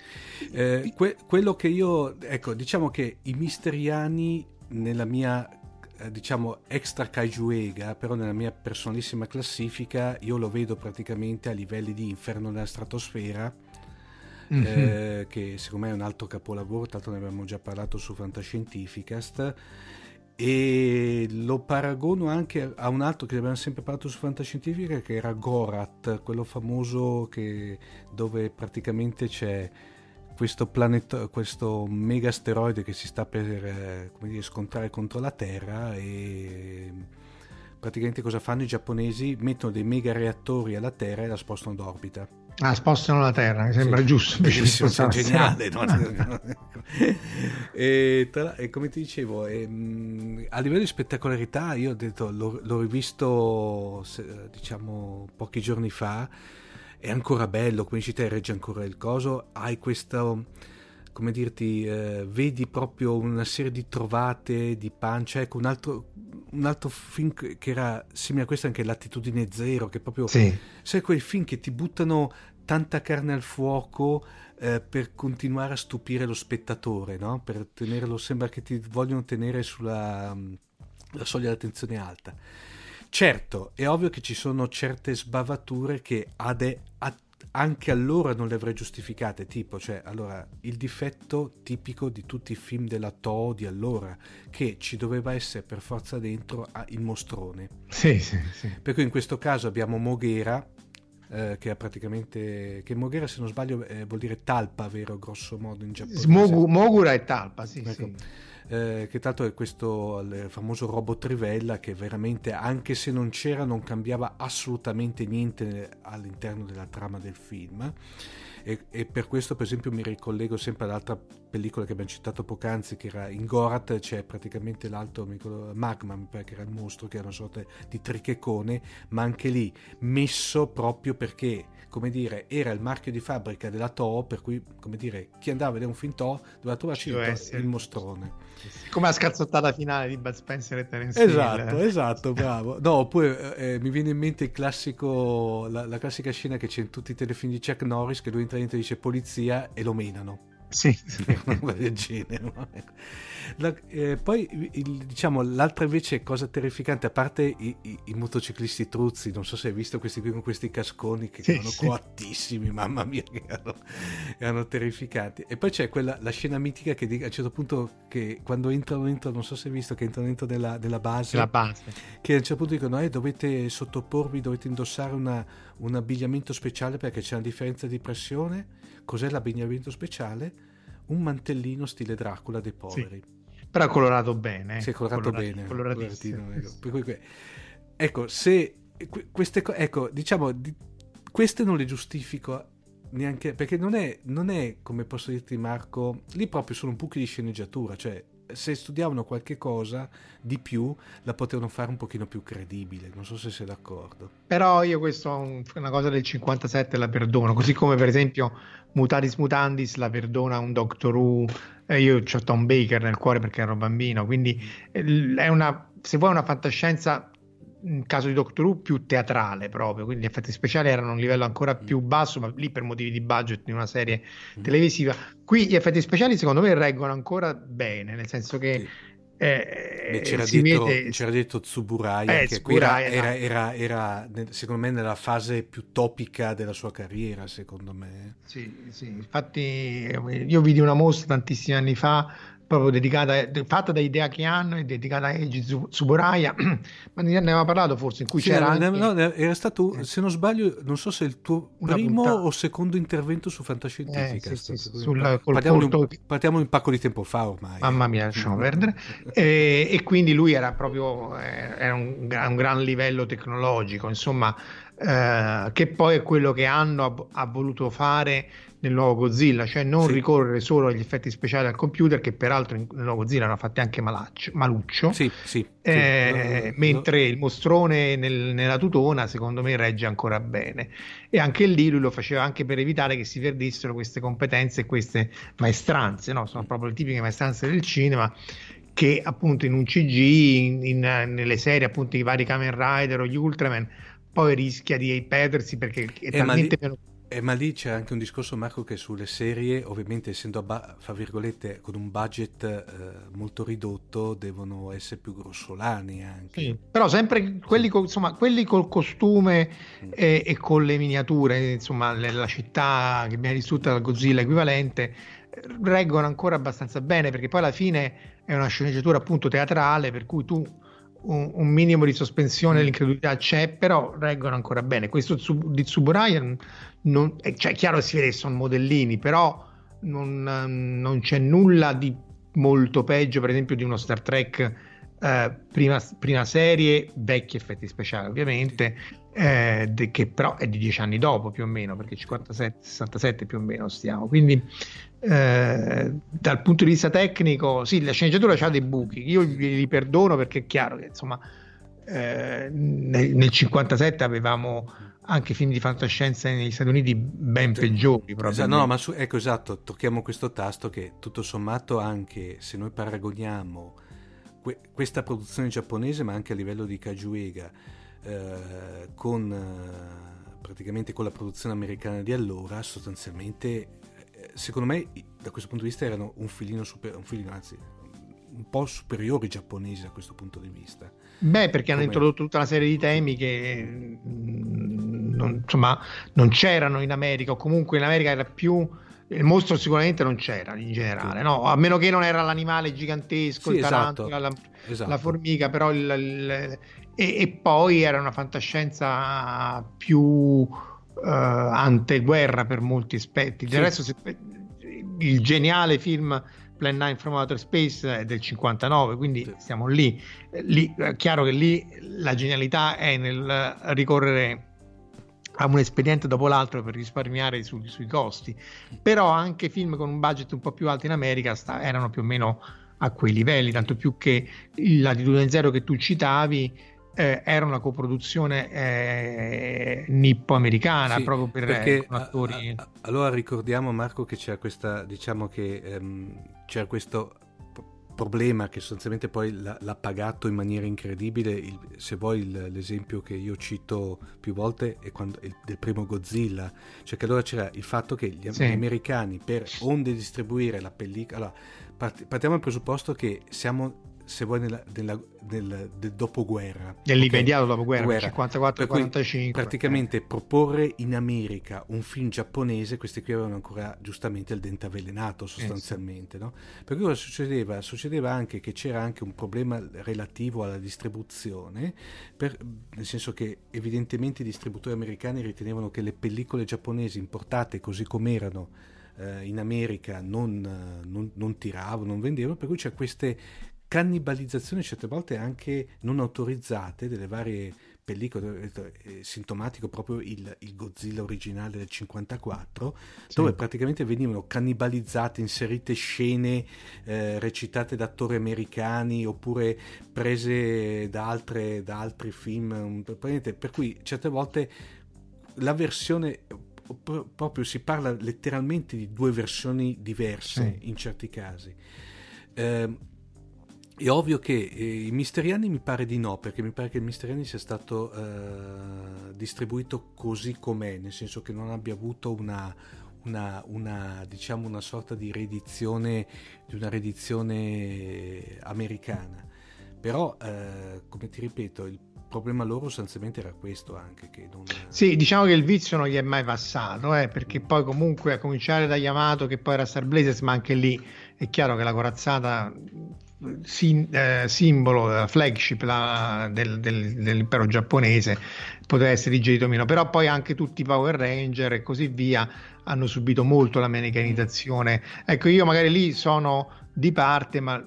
Eh, que- quello che io, ecco, diciamo che i misteriani nella mia eh, diciamo extra Kaijuega, però nella mia personalissima classifica io lo vedo praticamente a livelli di Inferno nella stratosfera, mm-hmm. eh, che secondo me è un altro capolavoro, tanto ne abbiamo già parlato su Fantascientificast e lo paragono anche a un altro che abbiamo sempre parlato su Fantascientifica che era Gorat, quello famoso che, dove praticamente c'è questo, planet, questo mega asteroide che si sta per eh, dire, scontrare contro la Terra e praticamente cosa fanno i giapponesi? Mettono dei mega reattori alla Terra e la spostano d'orbita. Ah, spostano la Terra, mi sembra sì, giusto. Bellissimo, geniale. No? e, tra, e, come ti dicevo, e, ehm, a livello di spettacolarità, io ho detto, l'ho, l'ho rivisto diciamo pochi giorni fa è ancora bello, dici te, regge ancora il coso, hai questo, come dirti, eh, vedi proprio una serie di trovate di pancia, ecco un altro, un altro film che era simile a questo anche L'attitudine zero, che proprio, sì. sai quei film che ti buttano tanta carne al fuoco eh, per continuare a stupire lo spettatore, no? per tenerlo, sembra che ti vogliono tenere sulla la soglia d'attenzione alta. Certo, è ovvio che ci sono certe sbavature che ade, a, anche allora non le avrei giustificate, tipo, cioè, allora, il difetto tipico di tutti i film della Toho di allora, che ci doveva essere per forza dentro il mostrone. Sì, sì, sì. Per cui in questo caso abbiamo Moghera, eh, che è praticamente che Moghera se non sbaglio eh, vuol dire talpa vero grosso modo in giapponese Mogu, Mogura è talpa sì, ecco. sì eh, che tanto è questo famoso robot Trivella che veramente anche se non c'era non cambiava assolutamente niente all'interno della trama del film e, e, per questo per esempio mi ricollego sempre all'altra pellicola che abbiamo citato poc'anzi che era in Gorat c'è praticamente l'altro Magma mi pare che era il mostro che era una sorta di trichecone ma anche lì messo proprio perché come dire, era il marchio di fabbrica della Toho, per cui, come dire, chi andava a vedere un film Toho doveva trovarci il, il mostrone. Come la scazzottata finale di Bud Spencer e Terence Esatto, Hill. esatto, bravo. No, oppure eh, mi viene in mente il classico, la, la, classica scena che c'è in tutti i telefilm di Chuck Norris, che lui entra dentro e dice polizia e lo menano. Sì, una del genere. La, eh, poi il, diciamo l'altra invece cosa terrificante, a parte i, i, i, motociclisti truzzi, non so se hai visto questi qui con questi casconi che sì, erano sì. coattissimi, mamma mia, che erano, erano, terrificanti. E poi c'è quella, la scena mitica che a un certo punto, che quando entrano dentro, non so se hai visto, che entrano dentro della, della base, la base, che a un certo punto dicono, eh, dovete sottoporvi, dovete indossare una, un abbigliamento speciale perché c'è una differenza di pressione. Cos'è l'abbigliamento speciale? Un mantellino stile Dracula dei poveri. Sì però colorato bene. Si è colorato bene. Coloratissimo. Ecco. ecco, se queste cose, ecco, diciamo, queste non le giustifico neanche perché non è, non è, come posso dirti Marco, lì proprio sono un buchi di sceneggiatura, cioè se studiavano qualche cosa di più la potevano fare un pochino più credibile, non so se sei d'accordo. Però io questo è una cosa del 57 la perdono, così come per esempio Mutatis Mutandis la perdona un Doctor Who, eh, io ho Tom Baker nel cuore perché ero bambino, quindi eh, è una, se vuoi una fantascienza in caso di Doctor Who più teatrale proprio, quindi gli effetti speciali erano a un livello ancora mm. più basso, ma lì per motivi di budget di una serie mm. televisiva. Qui gli effetti speciali secondo me reggono ancora bene, nel senso che sì. eh, Beh, c'era, detto, vede... c'era, detto, Tsuburaya, eh, che Tsuburaya, era, era, era, era, secondo me nella fase più topica della sua carriera, secondo me. Sì, sì, infatti io vidi una mostra tantissimi anni fa proprio dedicata, fatta da idea che hanno e dedicata a Eiji Tsuburaya, ma ne aveva parlato forse, in cui sì, c'era anche... No, era stato, eh. se non sbaglio, non so se il tuo primo o secondo intervento su Fantascientifica. Eh, sì, sì, sul, partiamo, in, partiamo in un pacco di tempo fa ormai. Mamma mia, lasciamo perdere. e, e, quindi lui era proprio eh, era un, un gran livello tecnologico, insomma, eh, che poi è quello che hanno ha, ha voluto fare nel nuovo Godzilla, cioè non sì. ricorrere solo agli effetti speciali al computer, che peraltro nel nuovo Godzilla hanno fatti anche malaccio, maluccio, sì, sì, eh, no, mentre no. il mostrone nel, nella tutona secondo me regge ancora bene. E anche lì lui lo faceva anche per evitare che si perdessero queste competenze e queste maestranze, no? sono proprio le tipiche maestranze del cinema che appunto in un CG, in, in, nelle serie appunto i vari Kamen Rider o gli Ultraman, poi rischia di perdersi perché è eh, talmente meno Eh, ma lì c'è anche un discorso, Marco, che sulle serie, ovviamente essendo, ba- fra virgolette, con un budget eh, molto ridotto, devono essere più grossolani anche. Sì, però sempre quelli, co- insomma, quelli col costume mm. e, e, con le miniature, insomma, le, la città che viene distrutta dal Godzilla equivalente, reggono ancora abbastanza bene, perché poi alla fine è una sceneggiatura appunto teatrale, per cui tu un, un, minimo di sospensione dell'incredulità c'è, però reggono ancora bene. Questo di Tsuburaya, non, cioè, è chiaro che si vede che sono modellini, però non, non, c'è nulla di molto peggio, per esempio, di uno Star Trek eh, prima, prima, serie, vecchi effetti speciali ovviamente, eh, de, che però è di dieci anni dopo più o meno, perché 57, 67 più o meno stiamo. Quindi eh, dal punto di vista tecnico, sì, la sceneggiatura ha dei buchi, io li perdono perché è chiaro che insomma eh, nel, nel 57 avevamo anche film di fantascienza negli Stati Uniti ben peggiori. Esatto, no, ma su, ecco esatto, tocchiamo questo tasto che tutto sommato anche se noi paragoniamo que, questa produzione giapponese, ma anche a livello di Kajuega, eh, con eh, praticamente con la produzione americana di allora, sostanzialmente secondo me da questo punto di vista erano un filino, super, un filino anzi un po' superiori i giapponesi da questo punto di vista. Beh, perché Come... hanno introdotto tutta una serie di temi che mm, non, insomma, non c'erano in America, o comunque in America era più. Il mostro sicuramente non c'era in generale, sì. no? a meno che non era l'animale gigantesco, sì, il esatto. tarantula, la, esatto. la, formica, però il, il, e, e, poi era una fantascienza più uh, anteguerra per molti aspetti. Del resto, se, il geniale film Plan 9 from Outer Space è del 59, quindi sì. siamo lì. lì. È chiaro che lì la genialità è nel ricorrere a un espediente dopo l'altro per risparmiare su, sui costi, però anche film con un budget un po' più alto in America sta, erano più o meno a quei livelli, tanto più che Latitudine Zero che tu citavi eh, era una coproduzione eh, nippo-americana sì, proprio per perché, attori. A, a, allora ricordiamo Marco che c'era questa, diciamo che ehm, c'era questo problema che sostanzialmente poi l'ha, l'ha pagato in maniera incredibile. Il, se vuoi il, l'esempio che io cito più volte è quando, il, del primo Godzilla, cioè che allora c'era il fatto che gli, sì. americani per onde distribuire la pellicola, allora, partiamo dal presupposto che siamo se vuoi, nella, nella, nel, del dopoguerra. Nell'immediato okay? dopoguerra, 54-45. Praticamente eh. proporre in America un film giapponese, questi qui avevano ancora giustamente il dente avvelenato sostanzialmente. Eh sì. no? Per cui cosa succedeva? Succedeva anche che c'era anche un problema relativo alla distribuzione, per, nel senso che evidentemente i distributori americani ritenevano che le pellicole giapponesi importate così come erano eh, in America non, non, non tiravano, non vendevano, per cui c'è queste cannibalizzazioni certe volte anche non autorizzate delle varie pellicole, eh, sintomatico proprio il, il, Godzilla originale del 54, sì. dove praticamente venivano cannibalizzate, inserite scene eh, recitate da attori americani oppure prese da, altre, da altri film, per cui certe volte la versione proprio si parla letteralmente di due versioni diverse sì. in certi casi. Eh, è ovvio che eh, i Misteriani mi pare di no, perché mi pare che il Misteriani sia stato eh, distribuito così com'è, nel senso che non abbia avuto una, una, una, diciamo una sorta di riedizione di una riedizione americana. Però, eh, come ti ripeto, il problema loro sostanzialmente era questo anche. Che non... Sì, diciamo che il vizio non gli è mai passato, eh, perché poi comunque a cominciare da Yamato che poi era Star Blazers, ma anche lì è chiaro che la corazzata sim, eh, simbolo, la flagship la, del, del, dell'impero giapponese poteva essere digerito meno, però poi anche tutti i Power Ranger e così via hanno subito molto l'americanizzazione. Ecco, io magari lì sono di parte, ma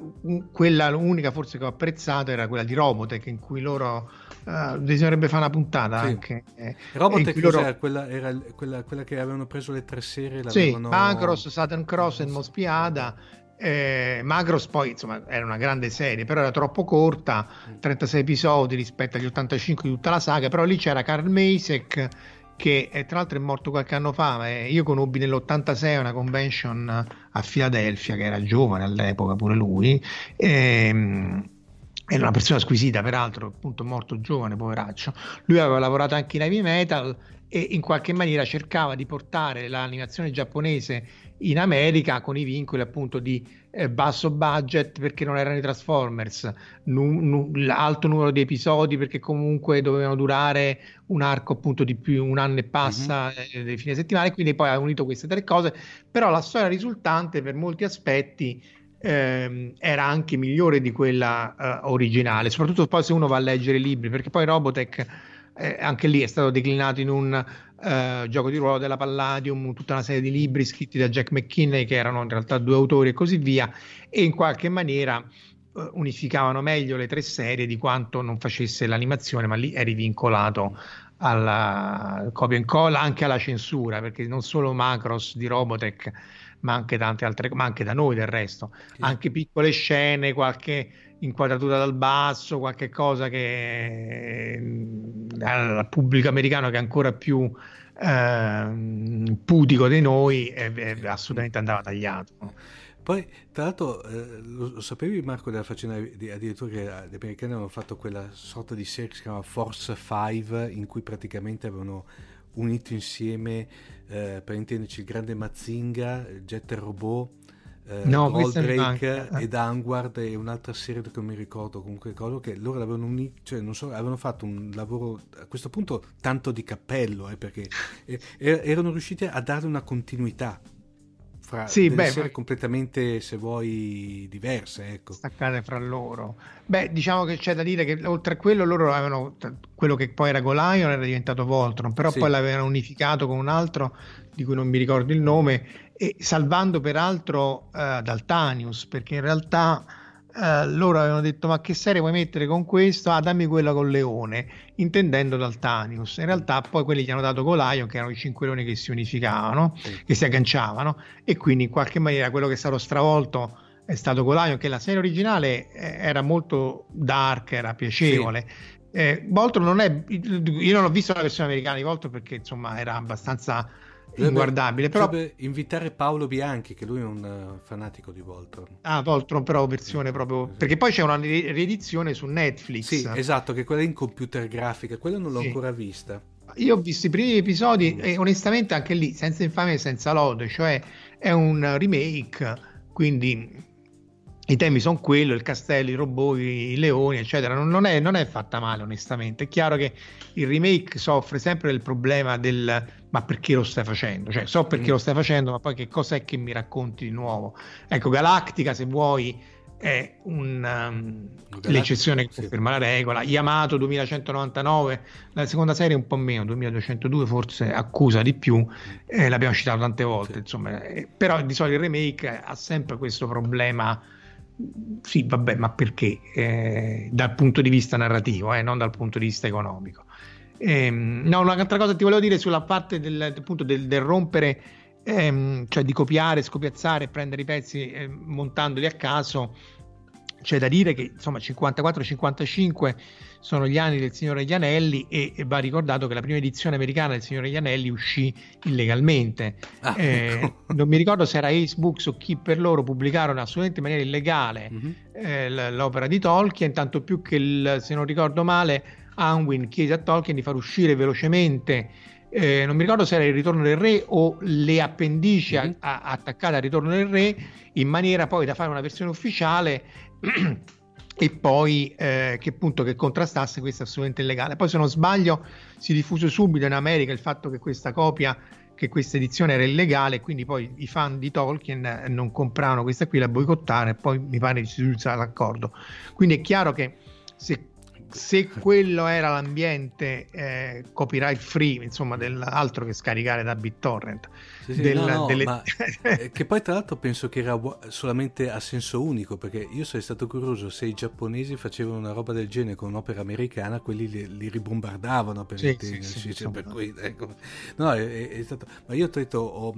quella unica forse che ho apprezzato era quella di Robotech, in cui loro uh, bisognerebbe fare una puntata sì. anche. Eh, Robotech loro... quella, era quella, quella, che avevano preso le tre serie? Sì, Macross, Saturn Cross e Mospiada eh, Macross poi insomma era una grande serie, però era troppo corta, 36 episodi rispetto agli 85 di tutta la saga, però lì c'era Carl Masek che eh, tra l'altro è morto qualche anno fa, eh, io conobbi nell'86 una convention a Filadelfia che era giovane all'epoca pure lui. Ehm, è una persona squisita peraltro, appunto molto giovane, poveraccio. Lui aveva lavorato anche in heavy metal e in qualche maniera cercava di portare l'animazione giapponese in America con i vincoli appunto di eh, basso budget perché non erano i Transformers, nu- nu- alto numero di episodi perché comunque dovevano durare un arco appunto di più un anno e passa mm-hmm. eh, fine settimana, quindi poi ha unito queste tre cose, però la storia risultante per molti aspetti ehm, era anche migliore di quella eh, originale, soprattutto poi se uno va a leggere i libri, perché poi Robotech eh, anche lì è stato declinato in un uh, gioco di ruolo della Palladium, tutta una serie di libri scritti da Jack McKinney che erano in realtà due autori e così via, e in qualche maniera uh, unificavano meglio le tre serie di quanto non facesse l'animazione, ma lì eri vincolato alla copia e incolla, anche alla censura, perché non solo Macros di Robotech ma anche tante altre, ma anche da noi del resto, sì. anche piccole scene, qualche inquadratura dal basso, qualche cosa che al pubblico americano che è ancora più eh, putico di noi è, è assolutamente andava tagliato. Poi, tra l'altro, eh, lo, sapevi Marco della faccenda di, addirittura che gli americani avevano fatto quella sorta di serie che si chiama Force 5 in cui praticamente avevano unito insieme, eh, per intenderci, il grande Mazinga, Jet Robot, eh, no, Goldrake eh. ed Angward e un'altra serie che non mi ricordo comunque cosa che loro avevano unito cioè non so avevano fatto un lavoro a questo punto tanto di cappello eh, perché eh, erano riusciti a dare una continuità fra sì, beh, serie completamente, se vuoi, diverse. Ecco. Staccate fra loro. Beh, diciamo che c'è da dire che oltre a quello loro avevano quello che poi era Golion era diventato Voltron, però sì. poi l'avevano unificato con un altro di cui non mi ricordo il nome, e salvando peraltro uh, Daltanius, perché in realtà Uh, loro avevano detto ma che serie vuoi mettere con questo? Ah dammi quella con Leone intendendo Daltanius in realtà poi quelli gli hanno dato Golion che erano i cinque leoni che si unificavano sì. che si agganciavano e quindi in qualche maniera quello che è stato stravolto è stato Golion che la serie originale eh, era molto dark era piacevole sì. eh, Voltron non è io non ho visto la versione americana di Voltron perché insomma era abbastanza inguardabile. Però... invitare Paolo Bianchi, che lui è un uh, fanatico di Voltron. Ah, Voltron, però versione proprio. Perché poi c'è una riedizione su Netflix. Sì, esatto, che quella è in computer grafica, quella non l'ho sì. ancora vista. Io ho visto i primi episodi e onestamente anche lì, senza infame e senza lode, cioè è un remake, quindi i temi sono quello, il castello, i robot, i leoni, eccetera. Non, non, è, non, è, fatta male, onestamente. È chiaro che il remake soffre sempre del problema del ma perché lo stai facendo? Cioè, so perché mm. lo stai facendo, ma poi che cos'è che mi racconti di nuovo? Ecco, Galactica, se vuoi, è un, um, l'eccezione che conferma sì. la regola. Yamato 2199, la seconda serie un po' meno, 2202 forse accusa di più, eh, l'abbiamo citato tante volte, sì. insomma. Eh, però di solito il remake ha sempre questo problema sì, vabbè, ma perché? Eh, dal punto di vista narrativo, eh, non dal punto di vista economico. Eh, no, un'altra cosa ti volevo dire sulla parte del, appunto, del, del rompere, ehm, cioè di copiare, scopiazzare, prendere i pezzi eh, montandoli a caso. C'è da dire che insomma 54-55 sono gli anni del Signore degli Anelli e, e, va ricordato che la prima edizione americana del Signore degli Anelli uscì illegalmente. Ah, eh, ecco. Non mi ricordo se era Ace Books o chi per loro pubblicarono assolutamente in maniera illegale mm-hmm. eh, l'opera di Tolkien, tanto più che il, se non ricordo male Anwin chiese a Tolkien di far uscire velocemente eh, non mi ricordo se era il ritorno del re o le appendici mm-hmm. a, a, attaccate al ritorno del re in maniera poi da fare una versione ufficiale e poi eh, che appunto che contrastasse questo è assolutamente illegale. Poi se non sbaglio si diffuse subito in America il fatto che questa copia, che questa edizione era illegale, quindi poi i fan di Tolkien eh, non compravano questa qui, la boicottarono e poi mi pare si giunse l'accordo. Quindi è chiaro che se se quello era l'ambiente eh, copyright free, insomma, dell'altro che scaricare da BitTorrent. Sì, sì, del, no, no, delle... ma, eh, che poi tra l'altro penso che era solamente a senso unico, perché io sarei stato curioso se i giapponesi facevano una roba del genere con un'opera americana, quelli li, li ribombardavano per, sì, sì, cioè, per cui, ecco. no, è, è, stato... ma io ho detto... Ho,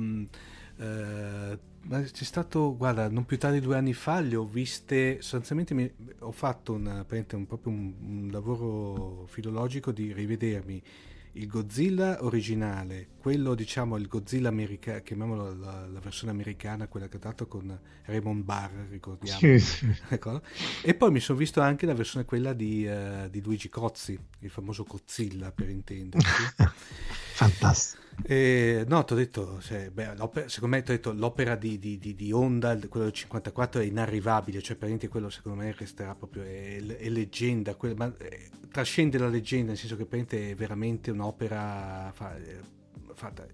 eh, ma c'è stato, guarda, non più tardi di due anni fa le ho viste, sostanzialmente mi, ho fatto una, un, proprio un, un, lavoro filologico di rivedermi il Godzilla originale, quello diciamo il Godzilla americano, chiamiamolo la, la, versione americana, quella che ha dato con Raymond Barr, ricordiamo. Sì, sì. E poi mi sono visto anche la versione quella di, uh, di Luigi Cozzi, il famoso Godzilla per intenderci. Fantastico. Eh, no, ti ho detto, cioè, beh, secondo me detto, l'opera di, di, di, di, Honda, quello del 54, è inarrivabile, cioè praticamente quello secondo me resterà proprio, è, è leggenda, quel, ma, eh, trascende la leggenda, nel senso che praticamente è veramente un'opera fa, eh, fatta,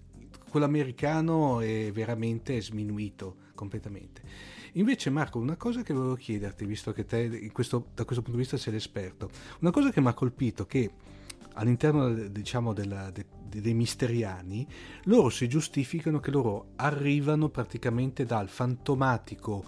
quello americano è veramente sminuito completamente. Invece Marco, una cosa che volevo chiederti, visto che te questo, da questo punto di vista sei l'esperto, una cosa che mi ha colpito, che all'interno diciamo della, de, dei misteriani loro si giustificano che loro arrivano praticamente dal fantomatico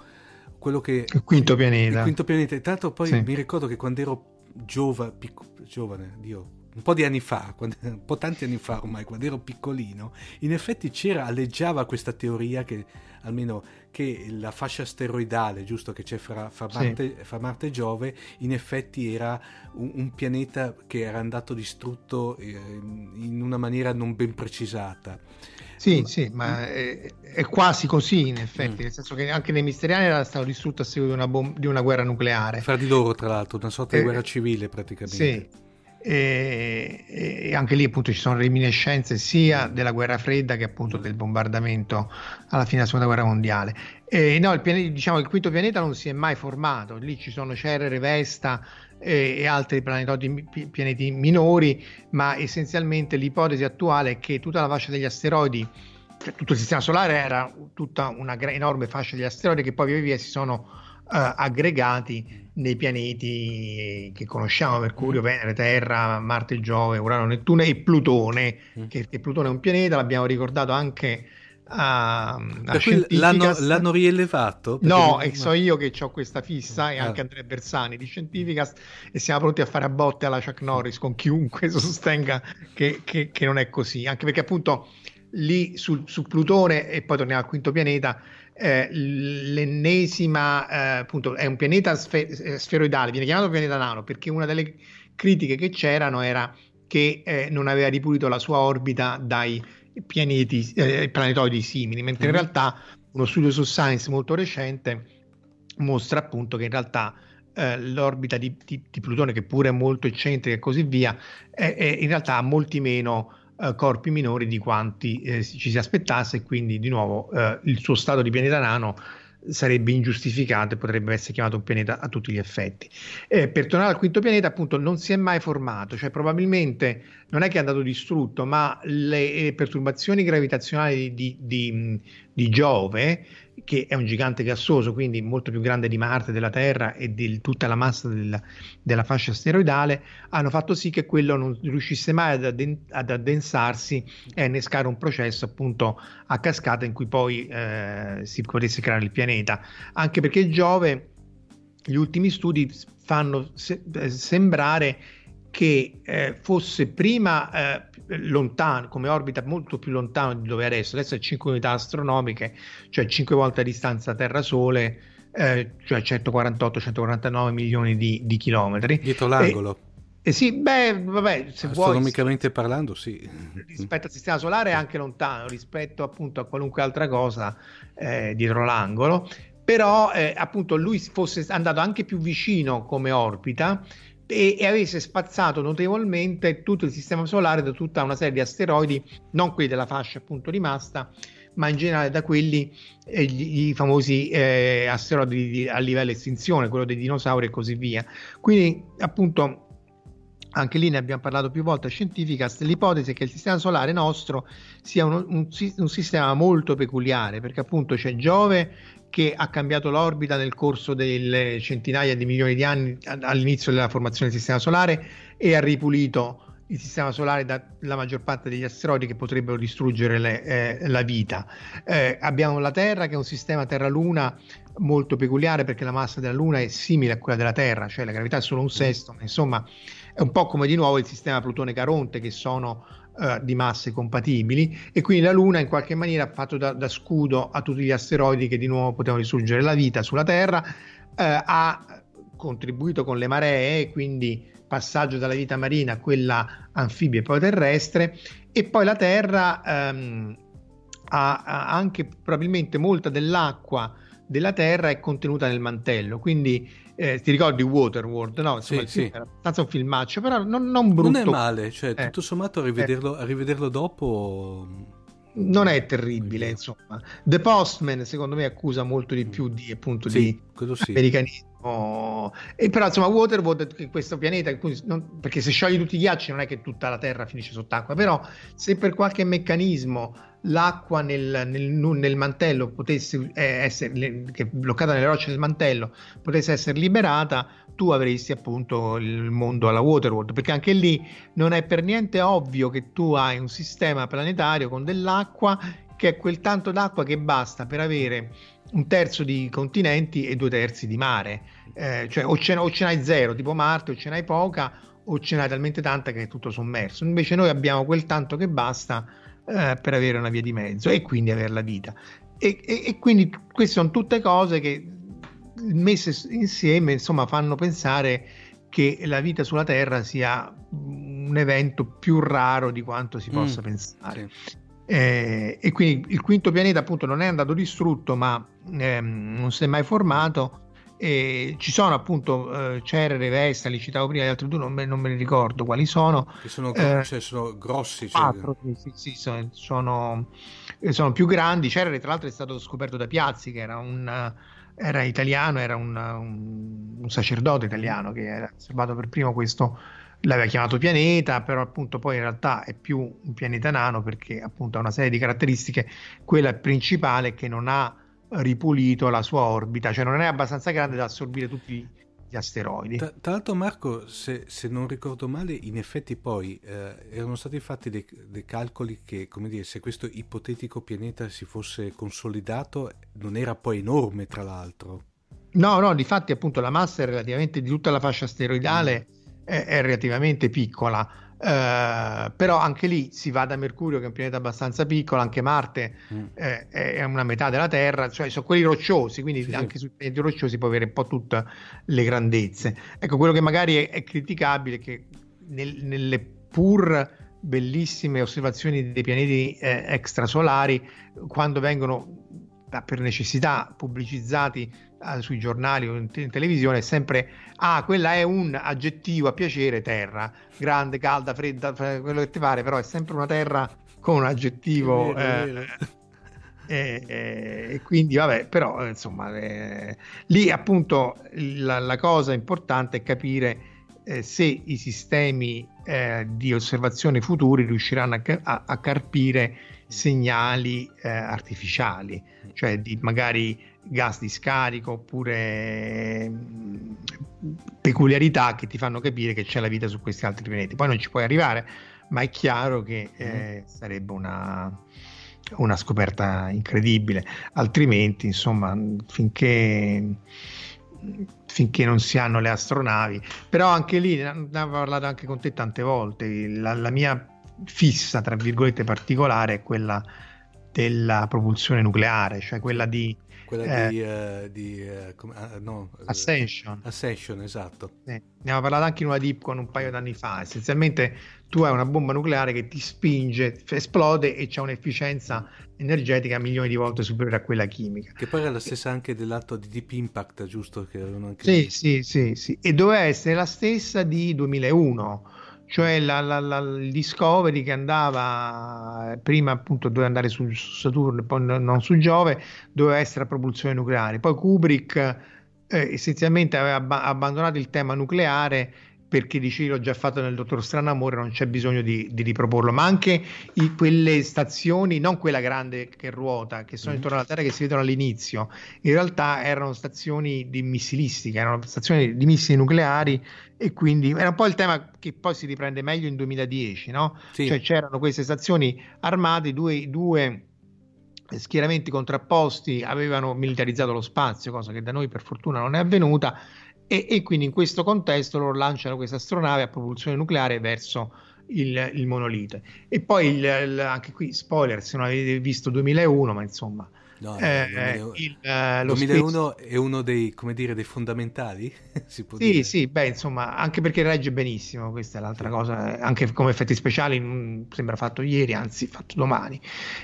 quello che il quinto pianeta il quinto pianeta tanto poi sì. mi ricordo che quando ero giova, picco, giovane Dio un po' di anni fa, un po' tanti anni fa ormai, quando ero piccolino, in effetti c'era, alleggiava questa teoria che almeno che la fascia asteroidale, giusto, che c'è fra, fra, Marte, sì. fra Marte, e Giove, in effetti era un, un pianeta che era andato distrutto eh, in una maniera non ben precisata. Sì, ma, sì, ma è, è, quasi così in effetti, mm. nel senso che anche nei Misteriani era stato distrutto a seguito di una, bom- di una guerra nucleare. Fra di loro, tra l'altro, una sorta eh, di guerra civile praticamente. Sì e, e, anche lì appunto ci sono reminiscenze sia della guerra fredda che appunto del bombardamento alla fine della seconda guerra mondiale. E no il, pianeta, diciamo, il quinto pianeta non si è mai formato. Lì ci sono Cerere, Vesta e, e altri planetoti, pianeti minori ma essenzialmente l'ipotesi attuale è che tutta la fascia degli asteroidi cioè tutto il sistema solare era tutta una enorme fascia di asteroidi che poi via via si sono aggregati nei pianeti che conosciamo, Mercurio, mm. Venere, Terra, Marte, Giove, Urano, Nettuno e Plutone, mm. che, che, Plutone è un pianeta, l'abbiamo ricordato anche a, a l'hanno, l'hanno, rielevato? No, e so io che ho questa fissa e anche ah. Andrea Bersani di Scientificast e siamo pronti a fare a botte alla Chuck Norris con chiunque sostenga che, che, che non è così, anche perché appunto lì sul, su Plutone e poi torniamo al quinto pianeta eh, l'ennesima, eh, appunto, è un pianeta sfer- eh, sferoidale, viene chiamato pianeta nano perché una delle critiche che c'erano era che eh, non aveva ripulito la sua orbita dai pianeti, eh, planetoidi simili, mentre mm-hmm. in mhm. realtà uno studio su Science molto recente mostra appunto che in realtà eh, l'orbita di, di, di, Plutone, che pure è molto eccentrica e così via, è, è in realtà ha molti meno eh, corpi minori di quanti eh, ci si aspettasse e quindi di nuovo eh, il suo stato di pianeta nano sarebbe ingiustificato e potrebbe essere chiamato un pianeta a tutti gli effetti. Eh, per tornare al quinto pianeta, appunto, non si è mai formato, cioè probabilmente non è che è andato distrutto, ma le perturbazioni gravitazionali di, di, di Giove che è un gigante gassoso, quindi molto più grande di Marte, della Terra e di tutta la massa della, della fascia asteroidale, hanno fatto sì che quello non riuscisse mai ad, adden- ad addensarsi e innescare un processo appunto a cascata in cui poi eh, si potesse creare il pianeta. Anche perché Giove, gli ultimi studi fanno se- eh, sembrare che eh, fosse prima eh, lontano, come orbita molto più lontano di dove è adesso, adesso è 5 unità astronomiche, cioè 5 volte a distanza Terra-Sole, eh, cioè 148-149 milioni di, di, chilometri. Dietro l'angolo. Eh sì, beh, vabbè, se Astronomicamente vuoi, parlando, sì. Rispetto al sistema solare è anche lontano, rispetto appunto a qualunque altra cosa eh, dietro l'angolo, però eh, appunto lui fosse andato anche più vicino come orbita, e, e, avesse spazzato notevolmente tutto il sistema solare da tutta una serie di asteroidi, non quelli della fascia appunto rimasta, ma in generale da quelli, eh, i famosi eh, asteroidi di, a livello estinzione, quello dei dinosauri e così via. Quindi appunto anche lì ne abbiamo parlato più volte a Scientificast, l'ipotesi è che il sistema solare nostro sia un, un, un sistema molto peculiare, perché appunto c'è Giove che ha cambiato l'orbita nel corso delle centinaia di milioni di anni all'inizio della formazione del sistema solare e ha ripulito il sistema solare dalla maggior parte degli asteroidi che potrebbero distruggere le, eh, la vita. Eh, abbiamo la Terra che è un sistema Terra-Luna molto peculiare perché la massa della Luna è simile a quella della Terra, cioè la gravità è solo un sesto, ma insomma è un po' come di nuovo il sistema Plutone-Caronte che sono uh, di masse compatibili e quindi la Luna in qualche maniera ha fatto da, da, scudo a tutti gli asteroidi che di nuovo potevano risurgere la vita sulla Terra, uh, ha contribuito con le maree, quindi passaggio dalla vita marina a quella anfibia e poi terrestre, e poi la Terra ehm, ha, ha, anche probabilmente molta dell'acqua della Terra è contenuta nel mantello, quindi eh, ti ricordi Waterworld? No, insomma, sì, sì. era abbastanza un filmaccio, però non, non brutto. Non è male, cioè eh. tutto sommato a rivederlo, eh. a rivederlo dopo non è terribile, insomma. The Postman, secondo me, accusa molto di più di, appunto, sì, di sì. americanismo. E però, insomma, Waterworld, questo pianeta, non, perché se sciogli tutti i ghiacci non è che tutta la Terra finisce sott'acqua, però se per qualche meccanismo l'acqua nel, nel, nel mantello potesse eh, essere, che bloccata nelle rocce del mantello, potesse essere liberata, tu avresti appunto il mondo alla Waterworld, perché anche lì non è per niente ovvio che tu hai un sistema planetario con dell'acqua che è quel tanto d'acqua che basta per avere un terzo di continenti e due terzi di mare, eh, cioè o ce, o ce n'hai zero tipo Marte o ce n'hai poca o ce n'hai talmente tanta che è tutto sommerso, invece noi abbiamo quel tanto che basta eh, per avere una via di mezzo e quindi avere la vita. E, e, e quindi queste sono tutte cose che messe insieme insomma fanno pensare che la vita sulla Terra sia un evento più raro di quanto si possa mm, pensare. Sì. Eh, e quindi il quinto pianeta appunto non è andato distrutto ma ehm, non si è mai formato e ci sono appunto eh, Cerere, Vesta, li citavo prima, gli altri due non me, non me ne ricordo quali sono. Che sono, eh, cioè, sono grossi. Cioè... Quattro, sì, sì, sono, sono, sono, più grandi. Cerere tra l'altro è stato scoperto da Piazzi che era un era italiano, era un, un, un sacerdote italiano che era osservato per primo questo, l'aveva chiamato pianeta, però appunto poi in realtà è più un pianeta nano perché appunto ha una serie di caratteristiche, quella principale che non ha ripulito la sua orbita, cioè non è abbastanza grande da assorbire tutti gli asteroidi. Tra, tra l'altro Marco, se, se, non ricordo male, in effetti poi eh, erano stati fatti dei, dei, calcoli che, come dire, se questo ipotetico pianeta si fosse consolidato, non era poi enorme tra l'altro. No, no, di fatti appunto la massa è relativamente di tutta la fascia asteroidale mm. è, è relativamente piccola Uh, però anche lì si va da Mercurio che è un pianeta abbastanza piccolo, anche Marte mm. eh, è una metà della Terra, cioè sono quelli rocciosi, quindi sì, anche sui pianeti rocciosi puoi avere un po' tutte le grandezze. Ecco, quello che magari è, è criticabile è che nel, nelle pur bellissime osservazioni dei pianeti eh, extrasolari, quando vengono per necessità pubblicizzati eh, sui giornali o in, in, televisione è sempre ah quella è un aggettivo a piacere terra grande calda fredda quello che ti pare però è sempre una terra con un aggettivo vero, eh, e, e, e, quindi vabbè però insomma eh, lì appunto la, la, cosa importante è capire eh, se i sistemi eh, di osservazione futuri riusciranno a, a, a carpire segnali eh, artificiali cioè di magari gas di scarico oppure mm, peculiarità che ti fanno capire che c'è la vita su questi altri pianeti. Poi non ci puoi arrivare, ma è chiaro che eh, mm. sarebbe una, una, scoperta incredibile. Altrimenti, insomma, finché, finché non si hanno le astronavi, però anche lì ne avevo parlato anche con te tante volte. La, la mia fissa, tra virgolette, particolare è quella della propulsione nucleare, cioè quella di quella eh, di, uh, di uh, come, uh, no, Ascension. Ascension, esatto. Sì. Ne abbiamo parlato anche in una Deepcon un paio d'anni fa. Essenzialmente tu hai una bomba nucleare che ti spinge, esplode e c'è un'efficienza energetica milioni di volte superiore a quella chimica. Che poi era la stessa anche dell'atto di Deep Impact, giusto? Che anche... Sì, sì, sì, sì. E doveva essere la stessa di 2001 cioè la, la, la, il Discovery che andava prima appunto doveva andare su, su Saturno poi non su Giove doveva essere a propulsione nucleare. Poi Kubrick eh, essenzialmente aveva ab- abbandonato il tema nucleare perché dicevi l'ho già fatto nel Dottor Stranamore, non c'è bisogno di, di riproporlo, ma anche i, quelle stazioni, non quella grande che ruota, che sono mm-hmm. intorno alla Terra che si vedono all'inizio, in realtà erano stazioni di missilistica, erano stazioni di missili nucleari e quindi era un po' il tema che poi si riprende meglio in 2010, no? Sì. Cioè c'erano queste stazioni armate, due, due schieramenti contrapposti avevano militarizzato lo spazio, cosa che da noi per fortuna non è avvenuta e, e, quindi in questo contesto loro lanciano questa astronave a propulsione nucleare verso il, il monolite. E poi il, il, anche qui, spoiler, se non avete visto 2001, ma insomma... No, eh, no, il, eh, 2001 Space- è uno dei, come dire, dei fondamentali, si può Sì, dire. sì, beh, insomma, anche perché regge benissimo, questa è l'altra cosa, eh, anche come effetti speciali non sembra fatto ieri, anzi fatto domani.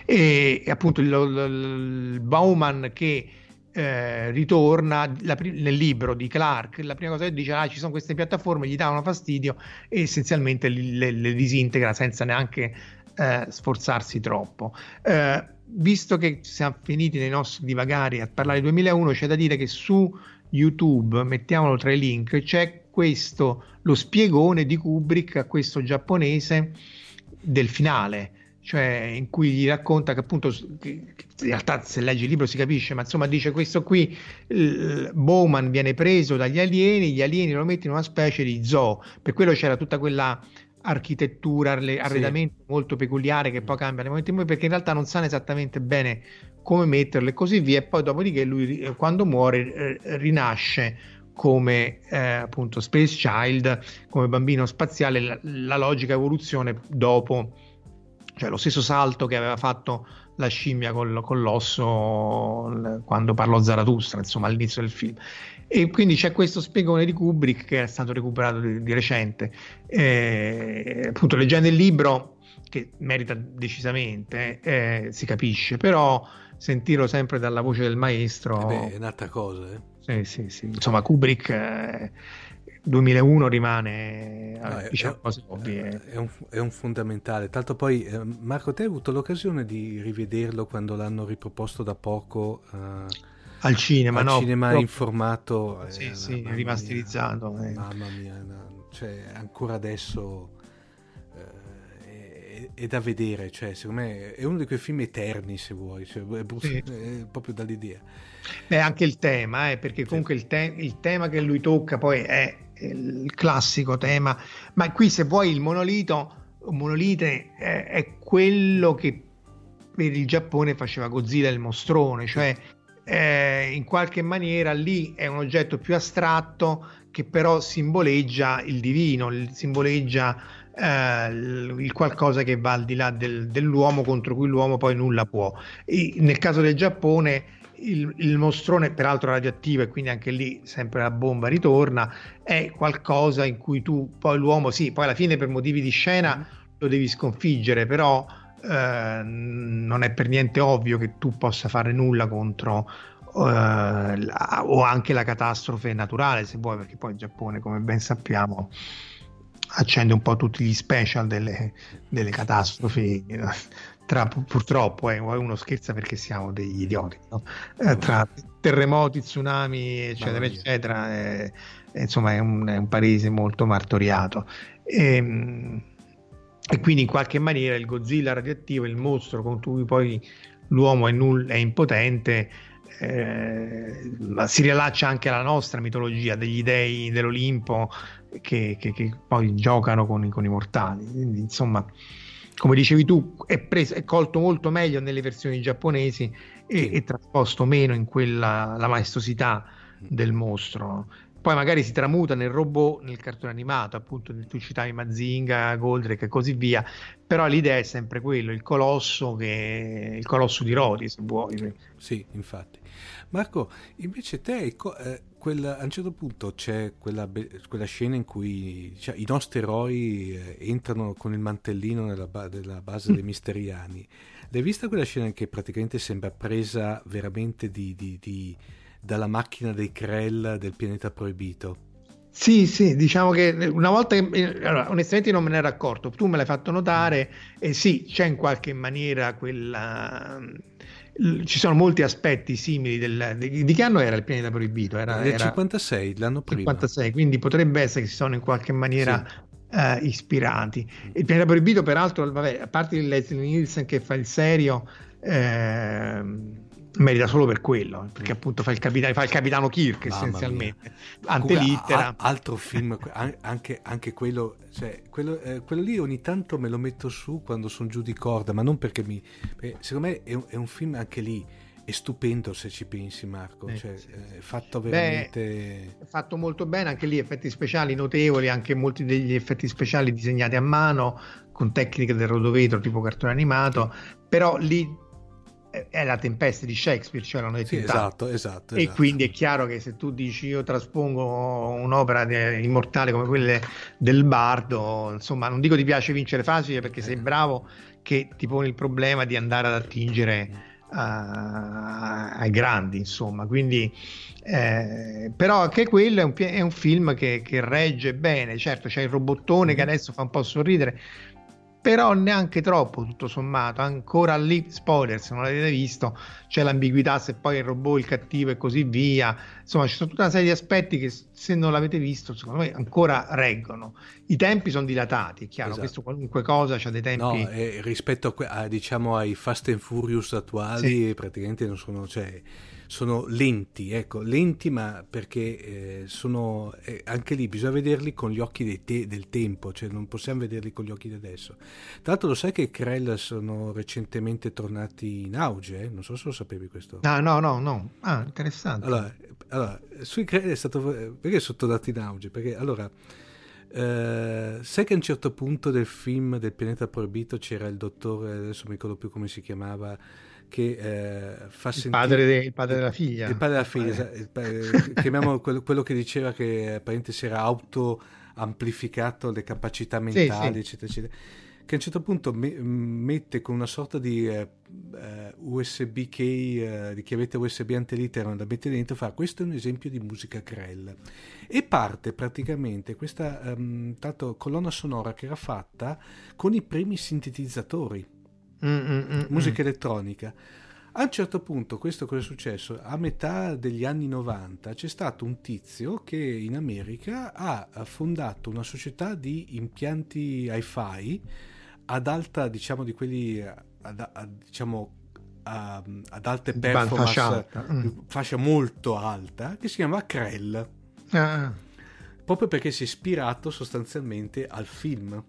E, e appunto il, il- il Bauman che eh, ritorna la nel libro di Clark, la prima cosa che dice, ah, ci sono queste piattaforme, gli davano fastidio e essenzialmente le, le disintegra senza neanche eh, sforzarsi troppo. Eh, visto che siamo finiti nei nostri divagari a parlare di 2001, c'è da dire che su YouTube, mettiamolo tra i link, c'è questo, lo spiegone di Kubrick a questo giapponese del finale, cioè in cui gli racconta che appunto, in realtà se leggi il libro si capisce, ma insomma dice questo qui, Bowman viene preso dagli alieni, gli alieni lo mettono in una specie di zoo, per quello c'era tutta quella architettura, arre- arredamento molto peculiare che poi cambia nei momenti in cui- perché in realtà non sanno esattamente bene come metterlo e così via e poi dopodiché lui eh, quando muore rinasce come eh, appunto Space Child come bambino spaziale la, la logica evoluzione dopo cioè lo stesso salto che aveva fatto la scimmia col, con l'osso quando parlò Zarathustra insomma all'inizio del film e quindi c'è questo spiegone di Kubrick che è stato recuperato di, di recente Eh, appunto leggendo il libro che merita decisamente eh, si capisce però sentirlo sempre dalla voce del maestro Eh beh, è un'altra cosa, eh. sì, sì, sì. insomma Kubrick eh, 2001 rimane No, diciamo è- cose ovvie È un, è un fondamentale. Tanto poi, eh, Marco, te hai avuto l'occasione di rivederlo quando l'hanno riproposto da poco eh, al cinema al no cinema purtroppo- in formato eh, Sì, sì, mamma mia, rimasterizzato, eh. Mamma mia, no, cioè, ancora adesso eh, è, è da vedere. Cioè, secondo me è uno di quei film eterni, se vuoi, cioè, è, brut- Sì. è proprio dall'idea. Beh, anche il tema, eh, perché comunque il, te- il tema che lui tocca poi è il classico tema, ma qui se vuoi il monolito, monolite eh, è quello che per il Giappone faceva Godzilla il mostrone, cioè eh, in qualche maniera lì è un oggetto più astratto che però simboleggia il divino, simboleggia eh, il qualcosa che va al di là del- dell'uomo contro cui l'uomo poi nulla può. E nel caso del Giappone il, il mostrone, peraltro radioattivo, e quindi anche lì sempre la bomba ritorna, è qualcosa in cui tu poi l'uomo, sì, poi alla fine per motivi di scena lo devi sconfiggere, però eh, non è per niente ovvio che tu possa fare nulla contro eh, la- o anche la catastrofe naturale, se vuoi, perché poi il Giappone, come ben sappiamo, accende un po' tutti gli special delle, delle catastrofi. eh, Tra, pu- purtroppo eh, uno scherza perché siamo degli idioti, no? Eh, tra terremoti, tsunami, eccetera, eccetera, eh, eh, insomma, è un, è un paese molto martoriato. Ehm, e quindi in qualche maniera il Godzilla radioattivo, il mostro contro cui poi l'uomo è, null- è impotente, eh, si riallaccia anche alla nostra mitologia degli dei dell'Olimpo che, che- che poi giocano con, i- con i mortali. Quindi, insomma, come dicevi tu, è, preso, è colto molto meglio nelle versioni giapponesi e, e trasposto meno in quella la maestosità del mostro. Poi magari si tramuta nel robot, nel cartone animato, appunto, tu citavi Mazinga, Goldrake e così via, però l'idea è sempre quello, il colosso, che, il colosso di Rodi, se vuoi. Sì, infatti. Marco, invece te, co- eh, quel- a un certo punto c'è quella, be- quella scena in cui cioè, i nostri eroi eh, entrano con il mantellino nella, ba- base dei Misteriani. L'hai vista quella scena che praticamente sembra presa veramente di- di- di- dalla macchina dei Krell del pianeta proibito? Sì, sì, diciamo che una volta eh, allora, onestamente non me ne ero accorto, tu me l'hai fatto notare e sì, c'è in qualche maniera quella ci sono molti aspetti simili del, di, che anno era il pianeta proibito? Era, Nel era 56, l'anno prima. 56, quindi potrebbe essere che si sono in qualche maniera eh, ispirati. Il pianeta proibito, peraltro, vabbè, a parte il Leslie Nielsen che fa il serio, ehm, merita solo per quello, perché appunto fa il capitano, fa il capitano Kirk Mamma essenzialmente, antelittera. a- altro film, an- anche, anche quello, cioè, quello, eh, quello lì ogni tanto me lo metto su quando sono giù di corda, ma non perché mi... perché secondo me è un, è un film anche lì è stupendo se ci pensi Marco, Sì, cioè, sì, è sì. fatto Beh, veramente... È fatto molto bene, anche lì effetti speciali notevoli, anche molti degli effetti speciali disegnati a mano con tecniche del rodovetro tipo cartone animato, però lì è la tempesta di Shakespeare, cioè l'hanno detto Sì, tanti. esatto, esatto. E esatto. quindi è chiaro che se tu dici io traspongo un'opera de- immortale come quelle del Bardo, insomma, non dico ti piace vincere facile perché sei Eh. bravo che ti poni il problema di andare ad attingere a- ai grandi, insomma. Quindi, eh, però anche quello è un, è un film che, che regge bene. Certo, c'è il robottone che Mhm. adesso fa un po' sorridere, però neanche troppo, tutto sommato. Ancora lì, spoiler, se non l'avete visto, c'è l'ambiguità se poi il robot è il cattivo e così via. Insomma, ci sono tutta una serie di aspetti che se non l'avete visto, secondo me ancora reggono. I tempi sono dilatati, è chiaro, Esatto. questo qualunque cosa ha dei tempi... No, rispetto a, diciamo, ai Fast and Furious attuali, Sì. praticamente non sono, cioè, sono lenti, ecco, lenti, ma perché eh, sono eh, anche lì bisogna vederli con gli occhi te- del tempo, cioè non possiamo vederli con gli occhi di adesso. Tra l'altro, lo sai che i Krell sono recentemente tornati in auge? eh? Non so se lo sapevi questo. No, no, no, no. Ah, interessante. Allora, allora, sui Krell è stato perché sono tornati in auge? Perché allora. eh, sai che a un certo punto del film del pianeta proibito c'era il dottore, adesso non mi ricordo più come si chiamava, che eh, fa il, sentire padre de- il padre della figlia. il padre della figlia, Eh. esatto, il pa- chiamiamolo quello, quello che diceva che eh, apparentemente si era auto amplificato le capacità mentali, sì. eccetera, eccetera. Che a un certo punto me- mette con una sorta di eh, eh, USB key, eh, di chiavetta USB antelitteram da mettere dentro, fa questo è un esempio di musica Krell. E parte praticamente questa ehm, tanto colonna sonora che era fatta con i primi sintetizzatori Mm, mm, mm, musica elettronica. A un certo punto, questo cosa è successo? A metà degli anni 90 c'è stato un tizio che in America ha fondato una società di impianti hi-fi ad alta, diciamo, di quelli ad, ad- diciamo, a- ad alte Di band performance, fascia mm. fascia molto alta, che si chiama Krell, Ah, proprio perché si è ispirato sostanzialmente al film.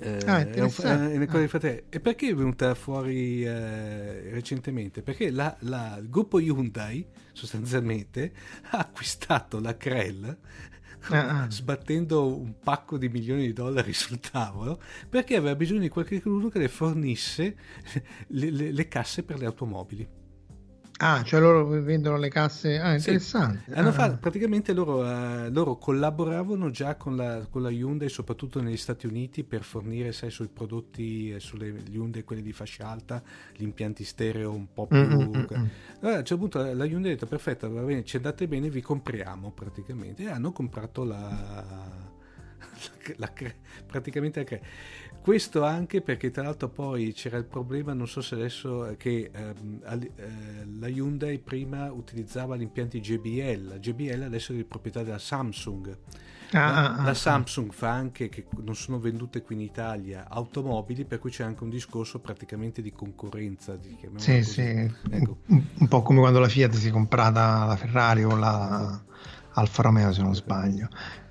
Eh, Ah, è un- è una cosa di fratelli. E perché è venuta fuori eh, recentemente? Perché la- la- il gruppo Hyundai sostanzialmente ha acquistato la Krell Ah, ah. sbattendo un pacco di milioni di dollari sul tavolo perché aveva bisogno di qualcuno che le fornisse le, le- le casse per le automobili. Ah, cioè loro vendono le casse. Ah, Sì. interessante. Hanno Ah, fatto- praticamente loro, eh, loro collaboravano già con la, con la Hyundai, soprattutto negli Stati Uniti, per fornire, sai, sui prodotti, eh, sulle Hyundai, quelli di fascia alta, gli impianti stereo un po' più... Mm, mm, mm, mm. Allora, a un certo punto la Hyundai ha detto, perfetto, va bene, ci andate bene, vi compriamo praticamente. E hanno comprato la... la cre- praticamente la questo anche perché tra l'altro poi c'era il problema non so se adesso che ehm, eh, la Hyundai prima utilizzava gli impianti JBL la JBL adesso è di proprietà della Samsung Ah, la, ah, ah, la ah. Samsung fa anche che non sono vendute qui in Italia automobili per cui c'è anche un discorso praticamente di concorrenza di, Sì, sì, Ecco. un, un po' come quando la Fiat si è comprata la Ferrari o la Alfa Romeo se non sbaglio.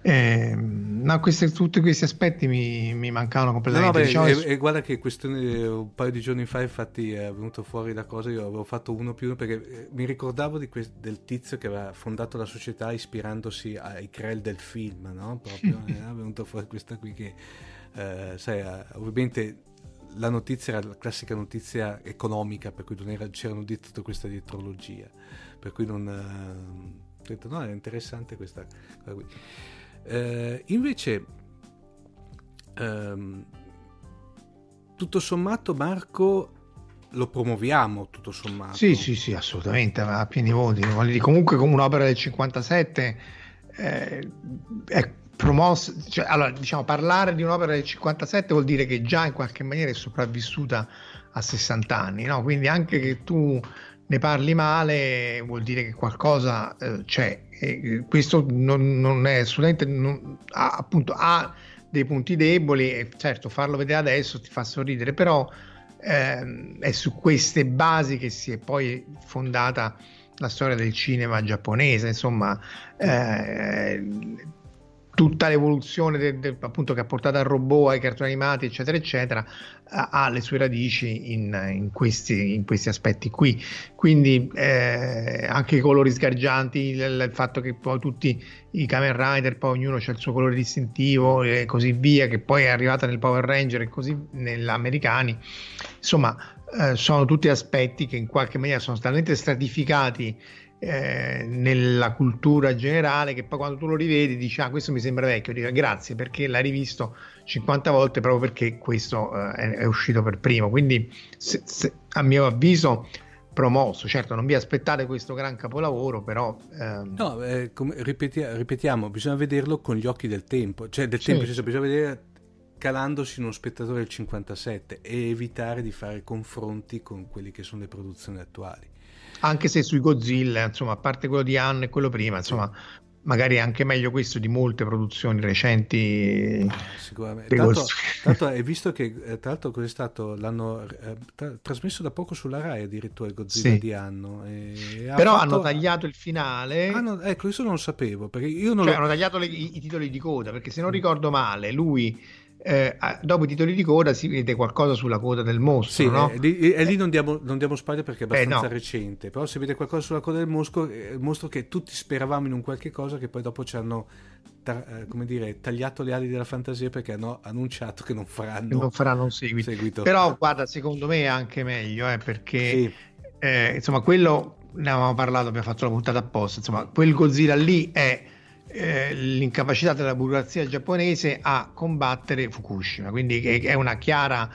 Ehm, no, questi- tutti questi aspetti mi, mi mancavano No, no, completamente. beh, Diciamo e, e guarda che questione un paio di giorni fa infatti è venuto fuori la cosa io avevo fatto uno più uno perché eh, mi ricordavo que- del tizio che aveva fondato la società ispirandosi ai Krell del film no? proprio eh, è venuto fuori questa qui che eh, sai eh, ovviamente la notizia era la classica notizia economica per cui non era, c'erano di tutta questa dietrologia per cui non eh, ho detto no è interessante questa cosa qui Eh, invece ehm, tutto sommato Marco lo promuoviamo tutto sommato Sì, sì, sì, assolutamente, a pieni voti. Comunque, come un'opera del 57 eh, è promossa. Cioè, allora, diciamo, parlare di un'opera del 57 vuol dire che già in qualche maniera è sopravvissuta a 60 anni, no? Quindi anche che tu ne parli male vuol dire che qualcosa eh, c'è. E questo non, non è assolutamente. non- ha, appunto, ha dei punti deboli e certo farlo vedere adesso ti fa sorridere, però ehm, è su queste basi che si è poi fondata la storia del cinema giapponese, insomma, eh, tutta l'evoluzione del, del, appunto che ha portato al robot, ai cartoni animati, eccetera, eccetera, ha, le sue radici in, in, questi, in, questi, aspetti qui. Quindi eh, anche i colori sgargianti, il, il, fatto che poi tutti i Kamen Rider, poi ognuno ha il suo colore distintivo e così via, che poi è arrivata nel Power Ranger e così nell'americani, insomma, eh, sono tutti aspetti che in qualche maniera sono talmente stratificati eh, nella cultura generale che poi quando tu lo rivedi dici ah questo mi sembra vecchio dico grazie perché l'hai rivisto 50 volte proprio perché questo eh, è, è, uscito per primo quindi se, se, a mio avviso promosso. Certo non vi aspettate questo gran capolavoro però ehm... no eh, come, ripeti, ripetiamo bisogna vederlo con gli occhi del tempo cioè del sì. tempo cioè, bisogna vedere calandosi in uno spettatore del 57 e evitare di fare confronti con quelle che sono le produzioni attuali anche se sui Godzilla, insomma, a parte quello di Anno e quello prima, insomma, magari è anche meglio questo di molte produzioni recenti. Sicuramente. Tanto, tanto hai visto che, eh, tra l'altro, cos'è stato? L'hanno eh, tra- trasmesso da poco sulla Rai addirittura il Godzilla sì. di Anno. Però fatto... hanno tagliato il finale. Hanno, ecco, questo non lo sapevo. Perché io non cioè, lo... hanno tagliato le, i, i, titoli di coda, perché se non ricordo male, lui eh, dopo i titoli di coda si vede qualcosa sulla coda del mostro. Sì, no? e, eh, e, lì non diamo, non diamo spoiler perché è abbastanza eh, no. recente, però si vede qualcosa sulla coda del mostro, eh, il mostro che tutti speravamo in un qualche cosa che poi dopo ci hanno ta- come dire, tagliato le ali della fantasia perché hanno annunciato che non faranno, non faranno un seguito. seguito. Però guarda, secondo me è anche meglio eh, perché sì. eh, insomma quello ne avevamo parlato, abbiamo fatto la puntata apposta, insomma quel Godzilla lì è eh, l'incapacità della burocrazia giapponese a combattere Fukushima, quindi è una chiara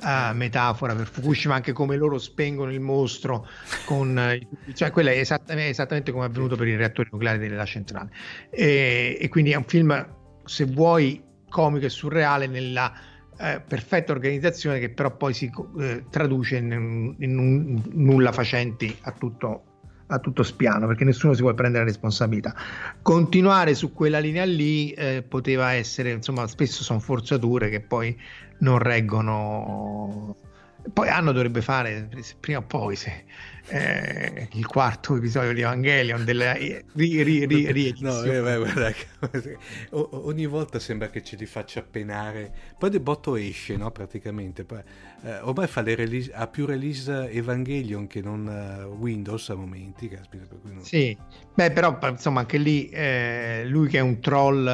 uh, metafora per Fukushima, anche come loro spengono il mostro, con, cioè quella è esattamente, esattamente come è avvenuto per i reattori nucleari della centrale. E, e, quindi è un film, se vuoi, comico e surreale nella eh, perfetta organizzazione che però poi si eh, traduce in, in, un nulla facenti a tutto a tutto spiano perché nessuno si vuole prendere la responsabilità. Continuare su quella linea lì eh, poteva essere, insomma, spesso sono forzature che poi non reggono. Poi Anno dovrebbe fare prima o poi se, eh, il quarto episodio di Evangelion della ri, ri, ri, riedizione. No, beh, guarda, ogni volta sembra che ci li faccia penare. Poi De Botto esce, no? Praticamente. Poi, eh, ormai fa le release, ha più release Evangelion che non uh, Windows a momenti. Caspita, non... Sì, beh, però insomma anche lì eh, lui che è un troll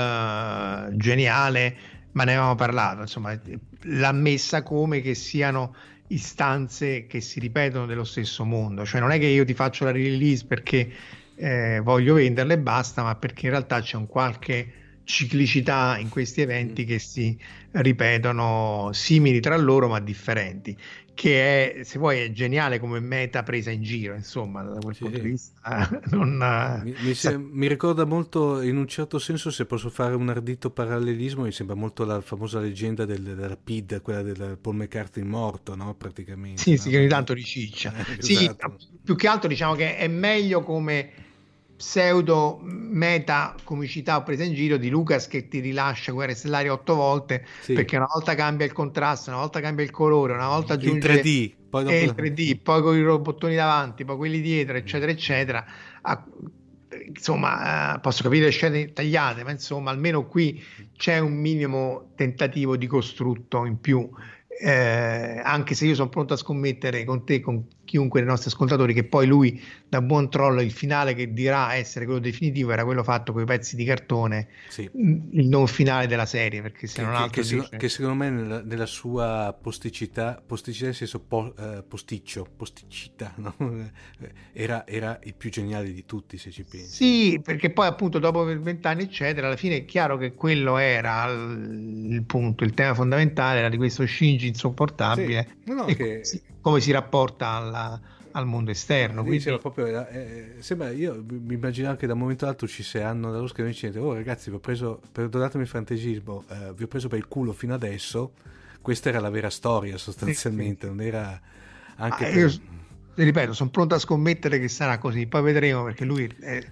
geniale, ma ne avevamo parlato, insomma, l'ha messa come che siano istanze che si ripetono dello stesso mondo, cioè non è che io ti faccio la release perché eh, voglio venderla e basta, ma perché in realtà c'è un qualche ciclicità in questi eventi che si ripetono simili tra loro ma differenti che è, se vuoi, è geniale come meta presa in giro, insomma, da quel sì. punto di vista. Non, mi, mi, se, mi, ricorda molto, in un certo senso, se posso fare un ardito parallelismo, mi sembra molto la famosa leggenda del, della PID, quella del Paul McCartney morto, no? Praticamente. Sì, no? sì, che ogni tanto riciccia. Eh, sì, esatto. più che altro diciamo che è meglio come pseudo meta comicità o presa in giro di Lucas che ti rilascia Guerre Stellari otto volte sì. perché una volta cambia il contrasto, una volta cambia il colore, una volta aggiunge il 3D, poi dopo... il 3D, poi con i robottoni davanti, poi quelli dietro, eccetera, eccetera. A, insomma, eh, posso capire le scene tagliate, ma insomma, almeno qui c'è un minimo tentativo di costrutto in più eh, anche se io sono pronto a scommettere con te, con chiunque dei nostri ascoltatori, che poi lui da buon troll il finale che dirà essere quello definitivo era quello fatto con i pezzi di cartone, sì. il non finale della serie, perché se che, non altro che, dice... che, secondo me nella, nella, sua posticità, posticità nel senso po, eh, posticcio, posticità, no? era, era, il più geniale di tutti se ci pensi. Sì, perché poi appunto dopo vent'anni eccetera, alla fine è chiaro che quello era il, il punto, il tema fondamentale era di questo Shinji insopportabile sì. no, no, che... come si rapporta alla, al mondo esterno. Quindi... Proprio, eh, sembra, io mi immaginavo che da un momento all'altro ci sei anno dallo schermo dicendo oh ragazzi vi ho preso, perdonatemi il fantasismo, eh, vi ho preso per il culo fino adesso, questa era la vera storia sostanzialmente, non era anche... Ah, per... io, ripeto, sono pronto a scommettere che sarà così, poi vedremo perché lui... È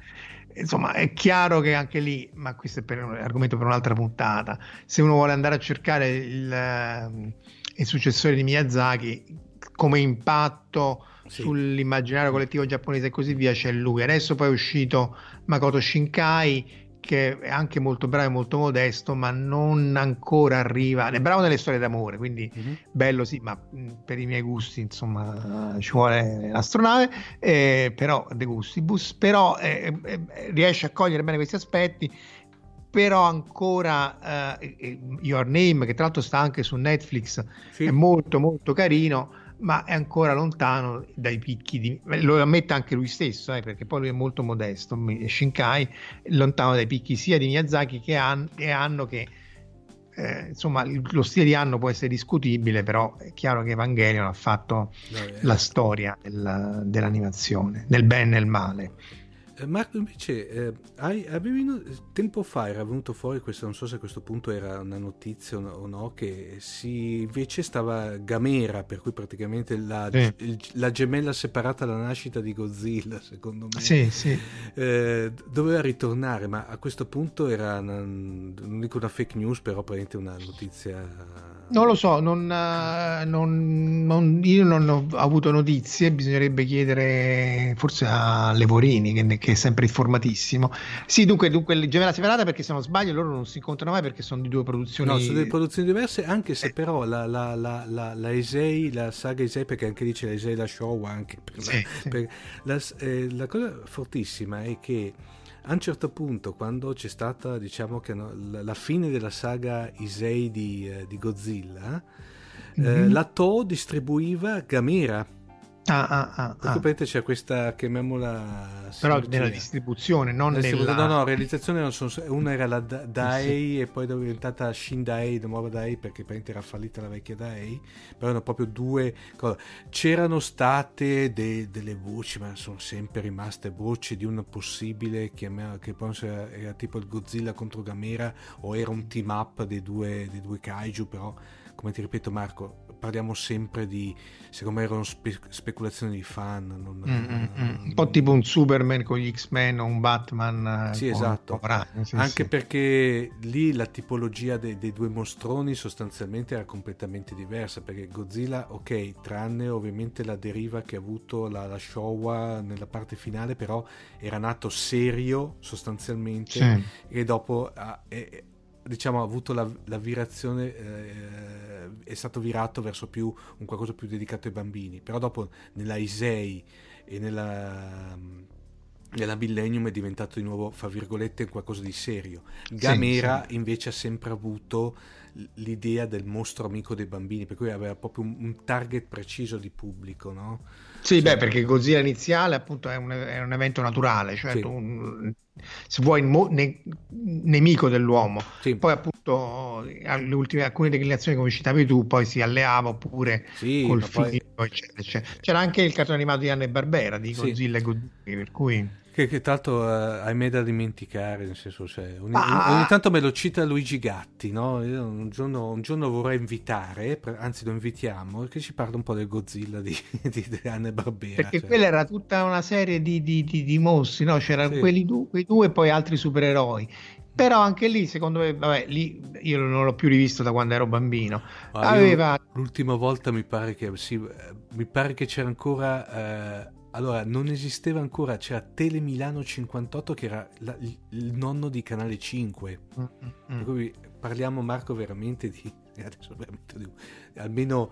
insomma è chiaro che anche lì, ma questo è per un argomento per un'altra puntata, se uno vuole andare a cercare il, ehm, il successore di Miyazaki come impatto sì. sull'immaginario collettivo giapponese e così via c'è lui. Adesso poi è uscito Makoto Shinkai che è anche molto bravo e molto modesto, ma non ancora arriva. È bravo nelle storie d'amore, quindi Mhm. bello sì, ma mh, per i miei gusti, insomma, ci vuole l'astronave, eh, però De Gustibus, però eh, eh, riesce a cogliere bene questi aspetti. Però ancora eh, eh, Your Name, che tra l'altro sta anche su Netflix, Sì. è molto molto carino, ma è ancora lontano dai picchi di... Lo ammette anche lui stesso, eh, perché poi lui è molto modesto, Shinkai, lontano dai picchi sia di Miyazaki che, Han- che Hanno, che eh, insomma lo stile di Hanno può essere discutibile, però è chiaro che Evangelion ha fatto No, eh, la storia del- dell'animazione, nel bene e nel male. Eh, Marco, invece, eh, hai- avevi no- tempo fa era venuto fuori questo, non so se a questo punto era una notizia o no, che si invece stava Gamera, per cui praticamente la, Sì. il- la gemella separata dalla nascita di Godzilla, secondo me, Sì, sì. eh, doveva ritornare, ma a questo punto era, una- non dico una fake news, però praticamente una notizia... Non lo so, non, eh, non- non- io non ho avuto notizie, bisognerebbe chiedere forse a Levorini che, che è sempre informatissimo. Sì, dunque, dunque Gemella Separata perché se non sbaglio loro non si incontrano mai perché sono di due produzioni. No, sono delle produzioni diverse, anche se Eh. però la, la, la, la, la Eisei, la saga Eisei, perché anche lì c'è e la Showa, anche per Sì, sì. per- la, eh, la cosa fortissima è che a un certo punto, quando c'è stata, diciamo la, fine della saga Isei di, eh, di Godzilla, eh, Mhm. la Toho distribuiva Gamera. Ah, ah, ah, ah. praticamente c'è questa, chiamiamola... Però sinergia. nella distribuzione, non sì, nella... No, no, realizzazione non sono, una era la Da- Daei e poi è diventata Shin Daei, la nuova Daei perché praticamente era fallita la vecchia Daei, però erano proprio due cose. C'erano state de- delle voci, ma sono sempre rimaste voci di un possibile chiama- che poi era, era tipo il Godzilla contro Gamera o era un team up dei due, dei due kaiju, però come ti ripeto Marco, parliamo sempre di, secondo me erano spe- speculazioni di fan. Non, Mm, mm, mm. Un po' tipo un Superman con gli X-Men o un Batman. eh, Sì, esatto. Ragno, sì, Anche sì. perché lì la tipologia dei, dei due mostroni sostanzialmente era completamente diversa. Perché Godzilla, ok, tranne ovviamente la deriva che ha avuto la, la Showa nella parte finale, però era nato serio sostanzialmente Sì. e dopo ha, è- diciamo, ha avuto la, la virazione, eh, è stato virato verso più un qualcosa più dedicato ai bambini. Però dopo nella Isei e nella, nella Millennium è diventato di nuovo, fra virgolette, qualcosa di serio. Gamera invece ha sempre avuto l'idea del mostro amico dei bambini, per cui aveva proprio un, un target preciso di pubblico, no? Sì, beh, perché Godzilla iniziale appunto è un, è un evento naturale, cioè Sì. tu, se vuoi mo- ne- nemico dell'uomo. Sì. Poi appunto ultime, alcune declinazioni come citavi tu, poi si alleava oppure Sì, col ma poi- figlio, eccetera, eccetera. C'era anche il cartone animato di Anna e Barbera di Sì. Godzilla e Godzilla, per cui Che, che tra l'altro eh, ahimè da dimenticare, nel senso, cioè, ogni, Ah! ogni tanto me lo cita Luigi Gatti, no? Un giorno, un giorno vorrei invitare, anzi lo invitiamo, che ci parla un po' del Godzilla di, di, di Anne Barbera. perché cioè. quella era tutta una serie di, di- di- mostri, no? C'erano Sì. quelli du- quei due e poi altri supereroi. Però anche lì, secondo me, vabbè, lì io non l'ho più rivisto da quando ero bambino. Ah, Aveva L'ultima volta mi pare che sì, eh, mi pare che c'era ancora. eh, allora, non esisteva ancora, c'era Tele Milano 58 che era la- il, nonno di Canale 5. Mm, mm, Per mm. cui parliamo, Marco, veramente di. Adesso veramente di almeno.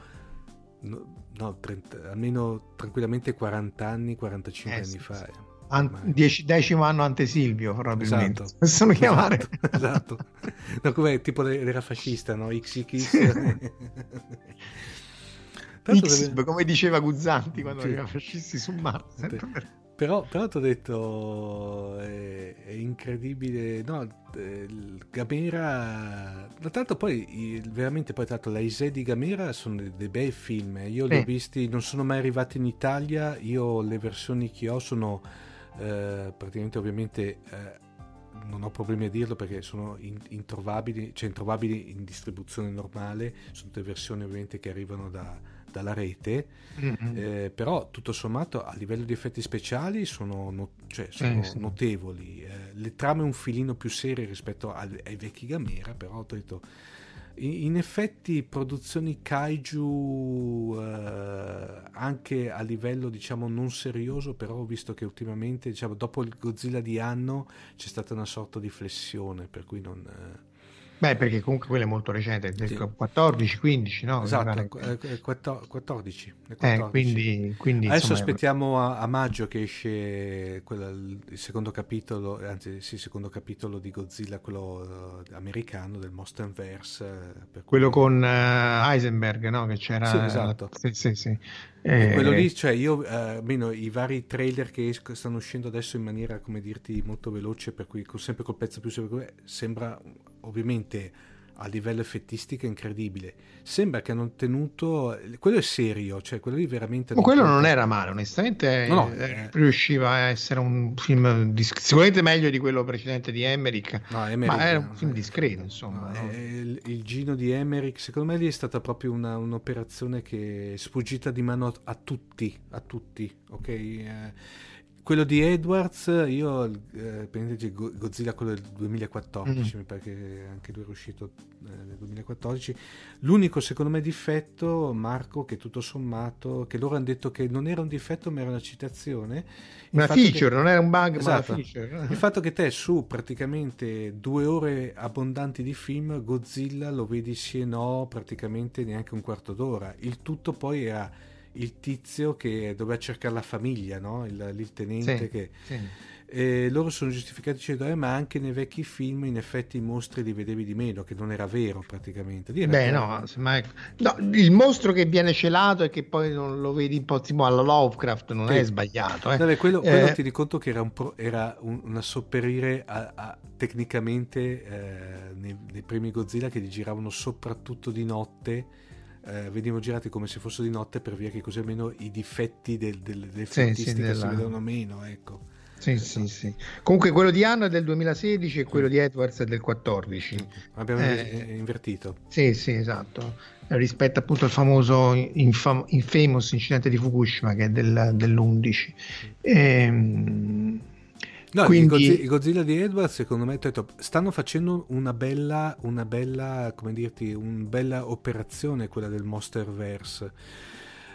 No, no, 30 almeno tranquillamente 40 anni, 45 Eh, anni sì, fa. sì. eh, An- dieci- decimo anno ante Silvio, probabilmente. Esatto. Possono chiamare. Esatto, esatto. No, come tipo l'era fascista, no? XXX. Tra l'altro X, deve- come diceva Guzzanti quando Sì. aveva fascisti su Marte. sempre per- Però, però ti ho detto, è, è incredibile, no, eh, Gamera, tanto poi, veramente poi tanto la Isè di Gamera sono dei, dei bei film, eh. io li ho Sì. visti, non sono mai arrivati in Italia, io le versioni che ho sono eh, praticamente ovviamente... eh, non ho problemi a dirlo perché sono in- introvabili, cioè introvabili in distribuzione normale, sono tutte versioni ovviamente che arrivano da- dalla rete, Mm-mm. eh, però tutto sommato a livello di effetti speciali sono, no- cioè, sono sì. notevoli. Eh, le trame un filino più serie rispetto al- ai vecchi Gamera, però ho detto, In effetti produzioni kaiju eh, anche a livello diciamo non serioso, però ho visto che ultimamente diciamo, dopo il Godzilla di anno c'è stata una sorta di flessione, per cui non... Eh, Beh, perché comunque quello è molto recente, del Sì. 14, 15, no? Esatto, eh, eh, 14. 14, è Eh, 14. quindi, quindi Adesso insomma, aspettiamo a, a maggio che esce quella- il secondo capitolo, anzi sì, il secondo capitolo di Godzilla, quello eh, americano del Monsterverse. eh, per cui- quello con eh, Heisenberg, no? Che c'era. Sì, esatto. Sì, sì, sì. E Eh, quello lì, cioè io, eh, almeno i vari trailer che esco- stanno uscendo adesso in maniera, come dirti, molto veloce, per cui con- sempre col pezzo più sembra ovviamente a livello effettistico incredibile. Sembra che hanno tenuto, quello è serio, cioè quello lì veramente... Ma quello non era male, onestamente, No, no, eh, eh. riusciva a essere un film dis- sicuramente meglio di quello precedente di Emmerich, No, Emmerich, ma era un film eh, discreto, insomma. no, il, il Gino di Emmerich, secondo me lì è stata proprio una- un'operazione che è sfuggita di mano a, a tutti, a tutti, ok? Quello di Edwards, io eh, prendete Go- Godzilla quello del 2014, Mm. mi pare che anche lui è uscito eh, nel 2014. L'unico secondo me difetto, Marco, che tutto sommato, che loro hanno detto che non era un difetto ma era una citazione. Una fatto che- feature, non era un bug, Esatto. ma una feature. il fatto che te su praticamente due ore abbondanti di film, Godzilla lo vedi sì e no praticamente neanche un quarto d'ora. Il tutto poi era il tizio che doveva cercare la famiglia, no? il, il tenente Sì, che... sì. E loro sono giustificati dicendo eh, ma anche nei vecchi film in effetti i mostri li vedevi di meno, che non era vero praticamente. Era Beh, no, semmai- no, il mostro che viene celato e che poi non lo vedi un po' tipo alla Lovecraft non Sì. è sbagliato. eh. Vabbè, quello, quello Eh, ti di conto che era un, pro- era un, una sopperire a, a- tecnicamente eh, nei, nei primi Godzilla che li giravano soprattutto di notte. Eh, venivano girati come se fossero di notte per via che così almeno i difetti del, del, dell'effettistica sì, della- si vedono meno. Ecco. Sì, sì, sì. Comunque quello di Anno è del 2016 e quello di Edwards è del 14. Abbiamo Eh. eh, invertito. Sì, sì, esatto. Rispetto appunto al famoso infam- infamous incidente di Fukushima che è del- dell'11. Ehm, No, Quindi- il, Godzilla, il Godzilla di Edwards, secondo me, stanno facendo una bella, una bella, come dirti, una bella operazione quella del Monsterverse.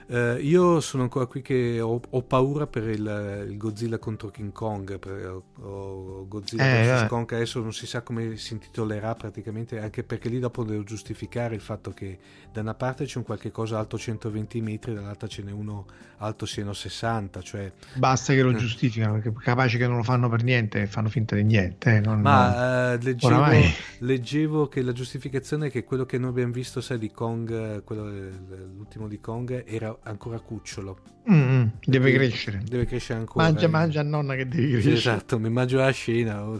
Eh, io sono ancora qui che ho, ho paura per il, il Godzilla contro King Kong, per, o Godzilla Eh, vs eh. Kong, adesso non si sa come si intitolerà praticamente, anche perché lì dopo devo giustificare il fatto che da una parte c'è un qualche cosa alto 120 metri, dall'altra ce n'è uno alto siano 60, cioè basta che lo Eh. giustificano, perché capaci che non lo fanno per niente fanno finta di niente. eh, non- Ma eh, leggevo, leggevo che la giustificazione è che quello che noi abbiamo visto, sai, di Kong, quello, l'ultimo di Kong, era ancora cucciolo. Mm, deve Quindi crescere. Deve crescere ancora. Mangia, eh. mangia nonna che devi crescere. esatto, mi mangio la scena.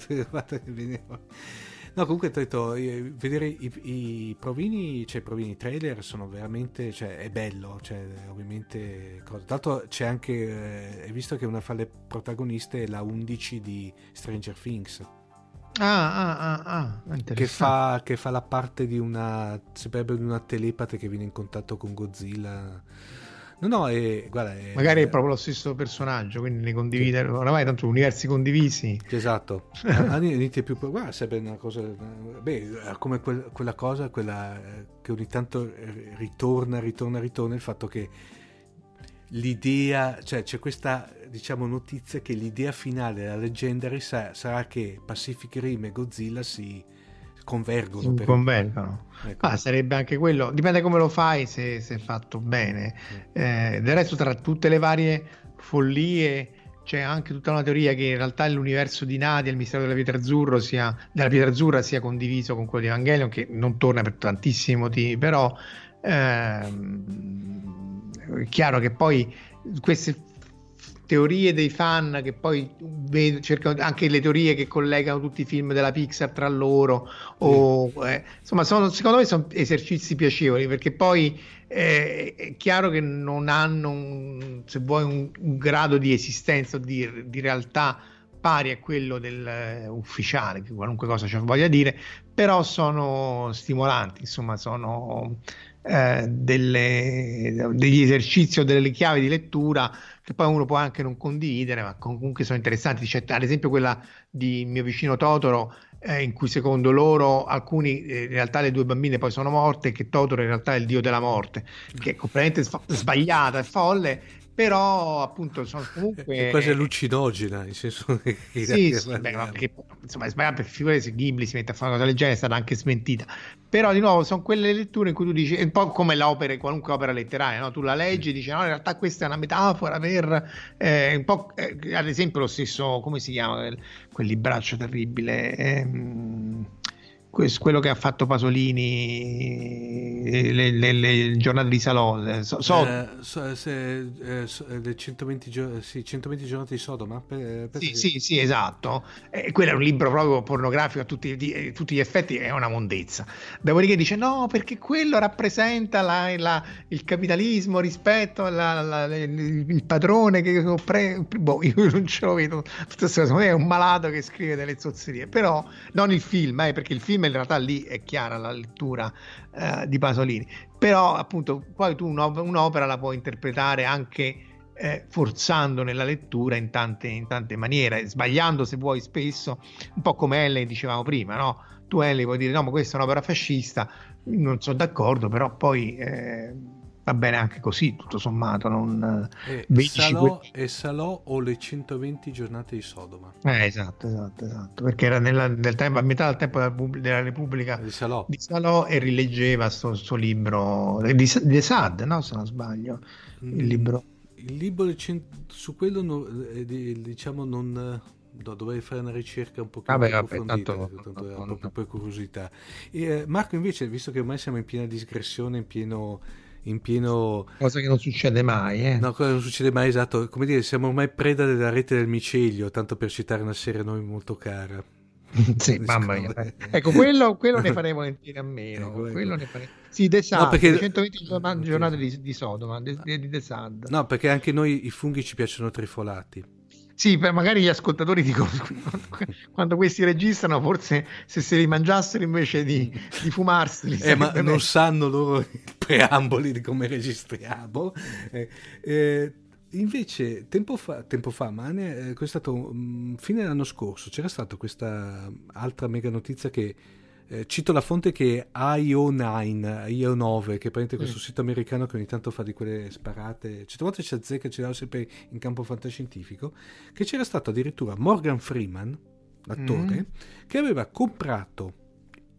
No, comunque ho detto, eh, vedere i, i provini, cioè i provini trailer sono veramente, cioè è bello, cioè ovviamente, cosa. L'altro c'è anche, eh, hai visto che una fra le protagoniste è la 11 di Stranger Things. Ah, ah, ah, ah, che fa, che fa la parte di una sembrerebbe di una telepate che viene in contatto con Godzilla no no è, guarda è, Magari è proprio lo stesso personaggio, quindi ne condivide. Oramai tanto universi condivisi. esatto niente più guarda sarebbe una cosa beh come quel- quella cosa quella eh, che ogni tanto eh, ritorna ritorna ritorna il fatto che l'idea cioè c'è questa diciamo notizia che l'idea finale della Legendary sa- sarà che Pacific Rim e Godzilla si convergono per- convergono. ecco. Ah, sarebbe anche quello, dipende come lo fai, se, se è fatto bene. Mm. Eh, del resto, tra tutte le varie follie, c'è anche tutta una teoria che in realtà l'universo di Nadia, il mistero della pietra, sia, della pietra azzurra, sia condiviso con quello di Evangelion, che non torna per tantissimi motivi, però ehm, è chiaro che poi queste teorie dei fan che poi vedo, cercano anche le teorie che collegano tutti i film della Pixar tra loro o eh, insomma sono, secondo me sono esercizi piacevoli perché poi eh, è chiaro che non hanno un, se vuoi un, un grado di esistenza o di, di realtà pari a quello del eh, ufficiale che qualunque cosa ci voglia dire però sono stimolanti insomma sono eh, delle, degli esercizi o delle chiavi di lettura che poi uno può anche non condividere, ma comunque sono interessanti. C'è, ad esempio, quella di mio vicino Totoro eh, in cui secondo loro alcuni, eh, in realtà le due bambine poi sono morte, che Totoro in realtà è il dio della morte, che è completamente sbagliata, è folle, però appunto sono comunque è quasi allucinogena nel senso che sì, sì beh, perché, insomma è sbagliato per figurare se Ghibli si mette a fare una cosa del genere è stata anche smentita. Però di nuovo sono quelle letture in cui tu dici è un po' come l'opera qualunque opera letteraria no? tu la leggi e dici no in realtà questa è una metafora per eh, un po' eh, ad esempio lo stesso come si chiama quel, quel libraccio terribile? Ehm, quello che ha fatto Pasolini le, le, le giornate di Salò eh, so, so, eh, so, se, eh, so, le 120, gio- sì, 120 giornate di Sodoma per, per sì, sì, sì, esatto. Eh, quello è un libro proprio pornografico a tutti, di, eh, tutti, gli effetti è una mondezza. Dopodiché dice no perché quello rappresenta la, la, il capitalismo rispetto al il padrone che pre- boh, io non ce lo vedo. Secondo me è un malato che scrive delle zozzerie però non il film eh, perché il film in realtà lì è chiara la lettura eh, di Pasolini, però appunto poi tu un'op- un'opera la puoi interpretare anche eh, forzando nella lettura in tante, in tante, maniere, sbagliando se vuoi spesso, un po' come Ellen dicevamo prima, no? Tu Ellen puoi dire no ma questa è un'opera fascista, non sono d'accordo, però poi... Eh, va bene anche così, tutto sommato. Non, eh, e, Salò, que... e Salò o le 120 giornate di Sodoma. Eh, esatto, esatto, esatto, perché era nella, nel tempo, a metà del tempo della, della Repubblica di Salò. di Salò, e rileggeva questo libro di, di Sad, no? se non sbaglio, il mm, libro. Il libro su quello no, eh, diciamo non no, dovrei fare una ricerca un po' più vabbè, approfondita, tanto, tanto, tanto, proprio per curiosità. E, eh, Marco invece, visto che ormai siamo in piena disgressione, in pieno in pieno... Cosa che non succede mai, eh? No, cosa non succede mai, esatto. Come dire, siamo ormai preda della rete del micelio, tanto per citare una serie a noi molto cara. sì, mamma mia. Ecco, quello, quello ne faremo volentieri a meno. Ecco, ecco. Quello ne faremo... Sì, The Sad, no, perché... 120 giornate di, di Sodoma, di, di The Sad. No, perché anche noi i funghi ci piacciono trifolati. Sì, per magari gli ascoltatori dicono quando questi registrano, forse se se li mangiassero invece di, di fumarseli. Eh, ma non sanno loro i preamboli di come registriamo. Eh, eh, invece, tempo fa, tempo fa ma ne, eh, stato um, fine dell'anno scorso, c'era stata questa altra mega notizia che eh, cito la fonte che è IO9, IO9, che è questo mm. sito americano che ogni tanto fa di quelle sparate. Certe volte ci azzecca, ce l'ha sempre in campo fantascientifico. Che c'era stato addirittura Morgan Freeman, l'attore, mm. che aveva comprato,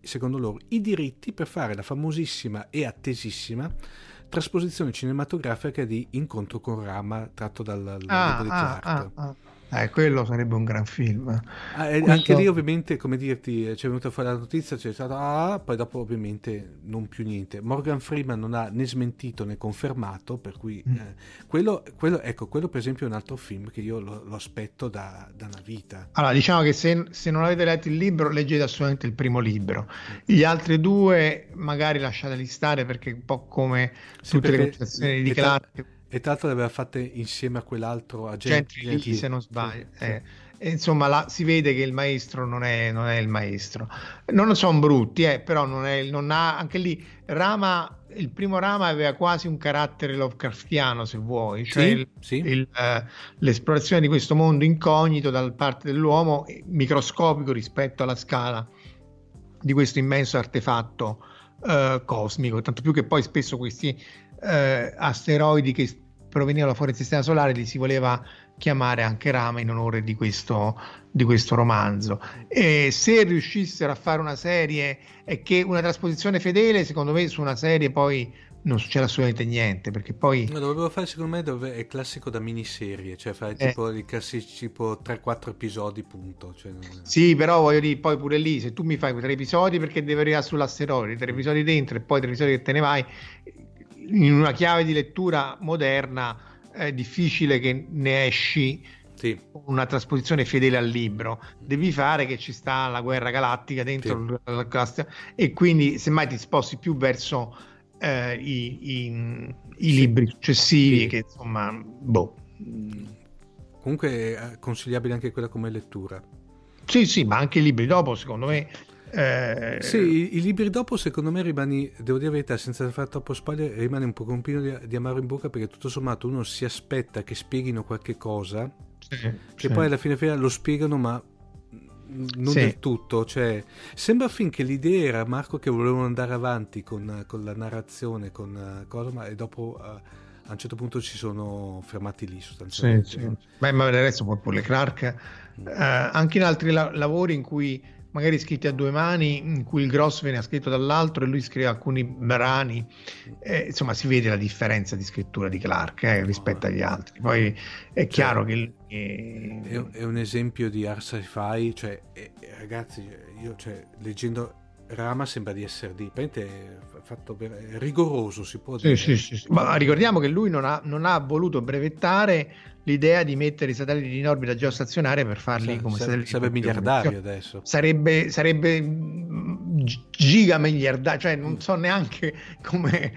secondo loro, i diritti per fare la famosissima e attesissima trasposizione cinematografica di Incontro con Rama tratto dal, ah, libro di ah, ah, ah. Eh, quello sarebbe un gran film. Ah, Questo... Anche lì ovviamente, come dirti, c'è venuta fuori la notizia, c'è stato ah, poi dopo ovviamente non più niente. Morgan Freeman non ha né smentito né confermato, per cui mm. eh, quello, quello, ecco, quello per esempio è un altro film che io lo, lo aspetto da, da, una vita. Allora, diciamo che se, se, non avete letto il libro, leggete assolutamente il primo libro. Gli altri due magari lasciateli stare perché un po' come sì, tutte le concezioni di Clark e tra l'altro le aveva fatte insieme a quell'altro agente Gentry, se non sbaglio. Sì, eh. sì. insomma, la, si vede che il maestro non è, non è il maestro. Non sono brutti, eh, però non, è, non ha anche lì Rama. Il primo Rama aveva quasi un carattere Lovecraftiano, se vuoi, cioè il, il, uh, l'esplorazione di questo mondo incognito da parte dell'uomo, microscopico rispetto alla scala di questo immenso artefatto uh, cosmico. Tanto più che poi spesso questi uh, asteroidi che provenivano fuori dal sistema solare li si voleva chiamare anche Rama in onore di questo, di questo romanzo. E se riuscissero a fare una serie e che una trasposizione fedele, secondo me, su una serie poi non succede assolutamente niente perché poi no, dovrebbero fare secondo me dove è classico da miniserie cioè fare eh. tipo i classici tipo 3-4 episodi punto cioè, sì però voglio dire poi pure lì se tu mi fai tre episodi perché devi arrivare sull'asteroide tre episodi dentro e poi tre episodi che te ne vai in una chiave di lettura moderna è difficile che ne esci sì. una trasposizione fedele al libro. Devi fare che ci sta la guerra galattica dentro sì. e quindi semmai ti sposti più verso eh, i, i, i libri successivi sì. che insomma, boh. Comunque è consigliabile anche quella come lettura. Sì, sì, ma anche i libri dopo, secondo me, eh... Sì, i, i, libri dopo secondo me rimani, devo dire la verità, senza fare troppo spoiler, rimane un po' con un pino di, di, amaro in bocca perché tutto sommato uno si aspetta che spieghino qualche cosa, sì, che sì. poi alla fine, fine lo spiegano ma non Sì. del tutto, cioè, sembra finché l'idea era Marco che volevano andare avanti con, con la narrazione, con eh, cosa, ma e dopo eh, a un certo punto ci sono fermati lì Sì, sostanzialmente. sì. Beh, ma del resto poi pure Clark, eh, anche in altri la- lavori in cui magari scritti a due mani, in cui il grosso viene scritto dall'altro e lui scrive alcuni brani, eh, insomma si vede la differenza di scrittura di Clark eh, rispetto agli altri. Poi è chiaro che... lui, eh, È, è un esempio di art sci-fi, cioè, eh, eh, ragazzi, io cioè, leggendo Rama sembra di essere di praticamente è fatto per- è rigoroso, si può dire. sì, sì, sì. Ma ricordiamo che lui non ha, non ha voluto brevettare l'idea di mettere i satelliti in orbita geostazionaria per farli come sa- satelliti. sarebbe miliardario adesso. Sarebbe, sarebbe mm, gi- giga miliardario, cioè non so neanche come,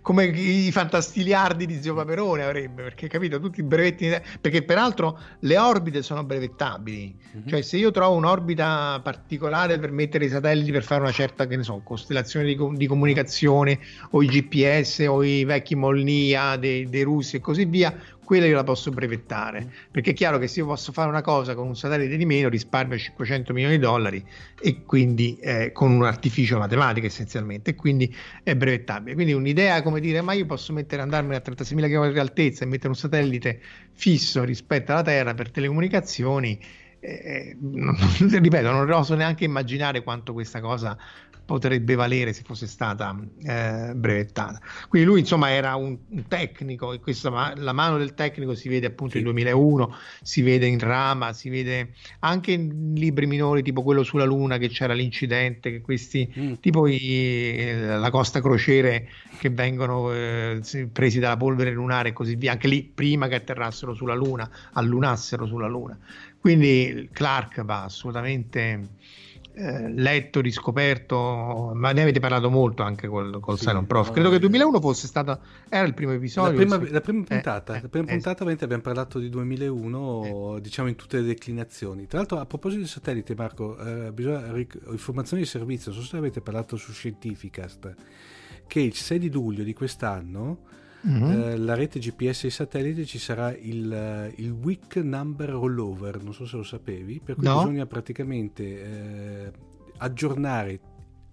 come i fantastiliardi di Zio Paperone avrebbe, perché capito, tutti i brevetti, perché peraltro le orbite sono brevettabili, Mhm. cioè se io trovo un'orbita particolare per mettere i satelliti per fare una certa, che ne so, costellazione di, di comunicazione o i GPS o i vecchi Molnia dei, dei russi e così via, quella io la posso brevettare, perché è chiaro che se io posso fare una cosa con un satellite di meno risparmio 500 milioni di dollari e quindi eh, con un artificio matematico essenzialmente, e quindi è brevettabile. Quindi un'idea come dire, ma io posso mettere andarmene a 36.000 km di altezza e mettere un satellite fisso rispetto alla Terra per telecomunicazioni, eh, non- ripeto, non oso neanche immaginare quanto questa cosa potrebbe valere se fosse stata eh, brevettata. Quindi lui insomma era un, un tecnico e questa, ma- la mano del tecnico si vede appunto Sì. nel 2001, si vede in Rama, si vede anche in libri minori tipo quello sulla Luna che c'era l'incidente, che questi Mm. tipo i- la costa crociere che vengono eh, si- presi dalla polvere lunare e così via, anche lì prima che atterrassero sulla Luna, allunassero sulla Luna. Quindi Clark va assolutamente eh, letto, riscoperto, ma ne avete parlato molto anche col, col Sì, Cylon Prof. Credo che eh. il 2001 fosse stato, era il primo La episodio. prima, sì. la prima Eh, puntata, eh, la prima eh, puntata abbiamo parlato di 2001, diciamo in tutte le declinazioni. Tra l'altro, a proposito di satellite, Marco, eh, bisogna ric- informazioni di servizio. Non so se avete parlato su Scientificast, che il 6 di luglio di quest'anno mhm. eh, la rete GPS e i satelliti ci sarà il, eh, il Week Number Rollover. Non so se lo sapevi, per cui No. bisogna praticamente eh, aggiornare.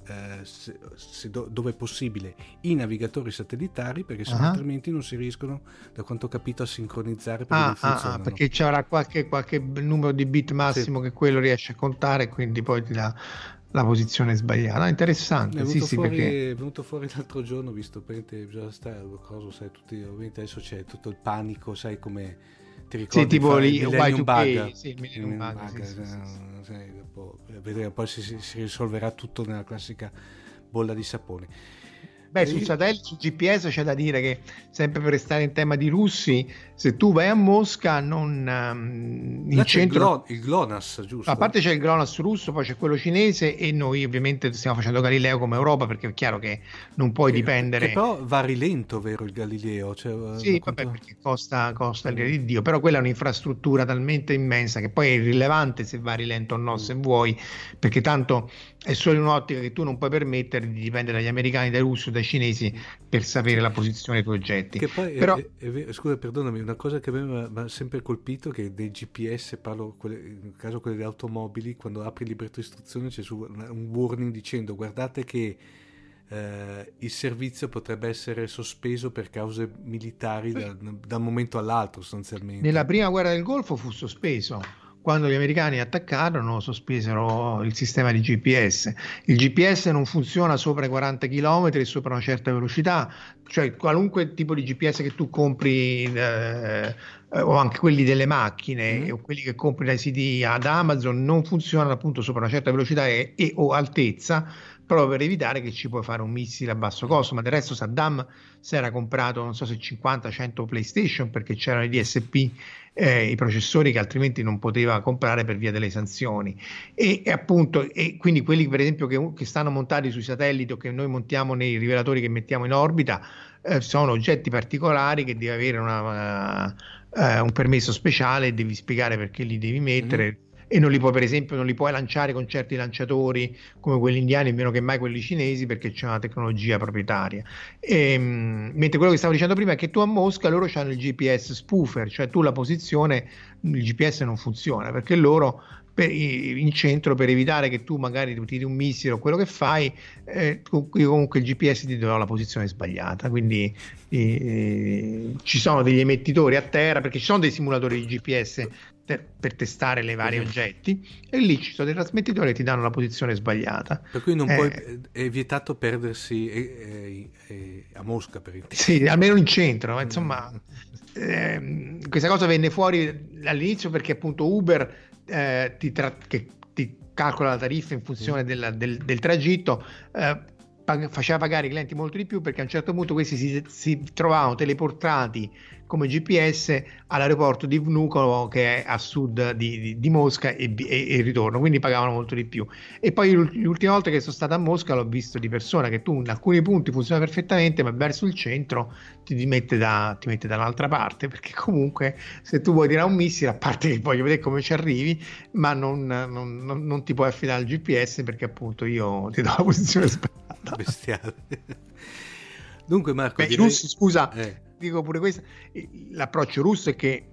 eh, se, se do- dove è possibile i navigatori satellitari perché Ah. altrimenti non si riescono da quanto ho capito a sincronizzare perché Ah, ah, ah, funzionano perché ci avrà qualche, qualche numero di bit massimo che quello riesce a contare quindi poi ti dà la posizione sbagliata. È interessante, venuto, sì, sì, fuori, perché è venuto fuori l'altro giorno visto praticamente bisogna stare cosa sai tutti ovviamente adesso c'è tutto il panico sai come ti ricordi sì, tipo lì il Millennium Y2K, Bug sì, il Millennium Bug, sì, sì, sì, eh, sì. vedremo, poi si- si risolverà tutto nella classica bolla di sapone Beh, sul Io- satellite, sul GPS c'è da dire che, sempre per restare in tema di russi, se tu vai a Mosca, non, c'è il, centro... Il GLONASS giusto? A parte c'è il GLONASS russo, poi c'è quello cinese e noi ovviamente stiamo facendo Galileo come Europa perché è chiaro che non puoi Che- dipendere... che però va rilento vero il Galileo? Cioè, Sì, vabbè, perché costa, costa l'ira di Dio, però quella è un'infrastruttura talmente immensa che poi è irrilevante se va rilento o no, se vuoi, perché tanto è solo in un'ottica che tu non puoi permettere di dipendere dagli americani, dai russi o dai cinesi per sapere la posizione dei tuoi oggetti. Che poi, è- Però- è- è vero- scusa, perdonami, una cosa che a me mi ha- sempre colpito che dei GPS, parlo quelle, in caso quelle delle automobili, quando apri il libretto di istruzione c'è un warning dicendo guardate che eh, il servizio potrebbe essere sospeso per cause militari da, da un momento all'altro sostanzialmente. Nella prima guerra del Golfo fu sospeso. Quando gli americani attaccarono, sospesero il sistema di GPS. Il GPS non funziona sopra i 40 km e sopra una certa velocità, cioè qualunque tipo di GPS che tu compri, eh, eh, o anche quelli delle macchine, Mhm. o quelli che compri dai siti ad Amazon, non funzionano appunto sopra una certa velocità e, e o altezza, proprio per evitare che ci puoi fare un missile a basso costo. Ma del resto Saddam si era comprato, non so se 50-100 PlayStation perché c'erano i DSP eh, i processori che altrimenti non poteva comprare per via delle sanzioni. E, e appunto e quindi quelli per esempio che, che stanno montati sui satelliti o che noi montiamo nei rivelatori che mettiamo in orbita eh, sono oggetti particolari che devi avere una, una, eh, un permesso speciale e devi spiegare perché li devi mettere e non li puoi per esempio non li puoi lanciare con certi lanciatori come quelli indiani meno che mai quelli cinesi perché c'è una tecnologia proprietaria e, mh, mentre quello che stavo dicendo prima è che tu a Mosca loro hanno il GPS spoofer cioè tu la posizione il GPS non funziona perché loro per, in centro per evitare che tu magari ti tiri un missile o quello che fai, eh, comunque il GPS ti dà la posizione sbagliata. Quindi eh, ci sono degli emettitori a terra perché ci sono dei simulatori di GPS per, per testare le vari uh-huh. oggetti e lì ci sono dei trasmettitori che ti danno la posizione sbagliata. Per cui non eh, puoi, è vietato perdersi eh, eh, a Mosca per il Sì, almeno in centro, insomma. Eh, questa cosa venne fuori all'inizio perché appunto Uber eh, ti, tra- che ti calcola la tariffa in funzione del, del, del tragitto eh, faceva pagare i clienti molto di più perché a un certo punto questi si, si trovavano teleportati come GPS all'aeroporto di Vnukovo che è a sud di, di, di Mosca e, e, e, ritorno, quindi pagavano molto di più. E poi l'ultima volta che sono stato a Mosca l'ho visto di persona che tu in alcuni punti funziona perfettamente, ma verso il centro ti, ti, mette, da, ti mette dall'altra parte perché comunque se tu vuoi tirare un missile, a parte che voglio vedere come ci arrivi, ma non, non, non, non ti puoi affidare al GPS perché appunto io ti do la posizione sbagliata. Bestiale. Dunque Marco, Beh, direi... russi, scusa, eh. dico pure questo, l'approccio russo è che,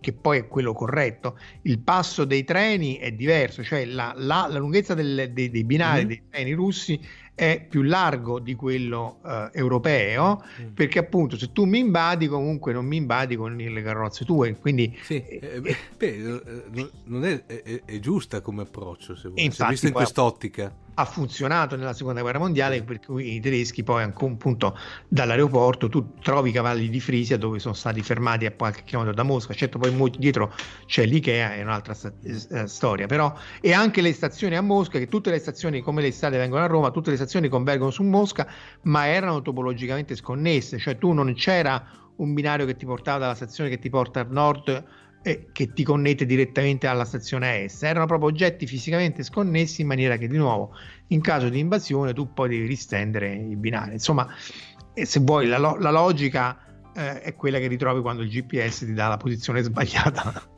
che, poi è quello corretto, il passo dei treni è diverso, cioè la, la, la lunghezza del, dei, dei, binari mm-hmm. dei treni russi è più largo di quello uh, europeo mm. perché appunto se tu mi invadi comunque non mi invadi con le carrozze tue quindi sì, eh, beh, beh, non è, è, è, giusta come approccio se vuoi, infatti, se visto in quest'ottica ha funzionato nella seconda guerra mondiale per cui i tedeschi poi appunto dall'aeroporto tu trovi i cavalli di Frisia dove sono stati fermati a qualche chilometro da Mosca. Certo poi dietro c'è l'Ikea è un'altra st- storia però e anche le stazioni a Mosca che tutte le stazioni come le strade vengono a Roma tutte le stazioni convergono su Mosca ma erano topologicamente sconnesse cioè tu non c'era un binario che ti portava dalla stazione che ti porta a nord e che ti connette direttamente alla stazione est. Erano proprio oggetti fisicamente sconnessi in maniera che di nuovo in caso di invasione tu poi devi ristendere i binari. Insomma, se vuoi la, lo- la logica eh, è quella che ritrovi quando il GPS ti dà la posizione sbagliata.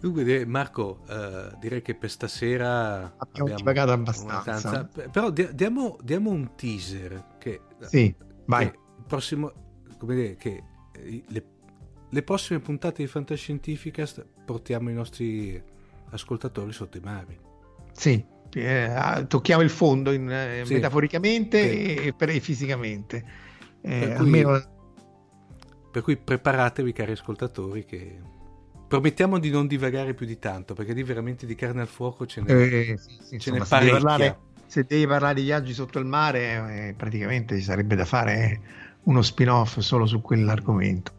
Dunque, Marco, eh, direi che per stasera abbiamo, abbiamo pagato abbastanza. Però diamo, diamo, un teaser che, sì, vai. Che prossimo, come dire, che eh, le le prossime puntate di Fantascientificast portiamo i nostri ascoltatori sotto i mari. Sì, eh, tocchiamo il fondo in, eh, sì. metaforicamente sì. E, per, e, fisicamente. Eh, per, cui, almeno... per cui preparatevi cari ascoltatori che promettiamo di non divagare più di tanto perché lì veramente di carne al fuoco ce n'è, eh, sì, ce n'è parecchia. Se devi, parlare, se devi parlare di viaggi sotto il mare eh, praticamente ci sarebbe da fare uno spin-off solo su quell'argomento.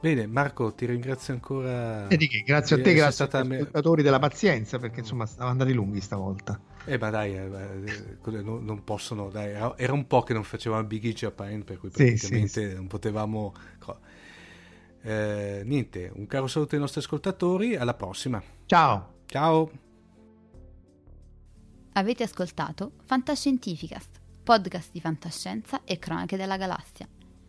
Bene, Marco, ti ringrazio ancora. E di che? Grazie a te, grazie agli ascoltatori della pazienza, perché insomma stavano andati lunghi stavolta. Eh, ma dai, eh, eh non, non, possono, dai, era un po' che non facevamo Big E Japan, per cui praticamente sì, sì, non potevamo. Eh, niente, un caro saluto ai nostri ascoltatori, alla prossima. Ciao. Ciao. Avete ascoltato Fantascientificast, podcast di fantascienza e cronache della galassia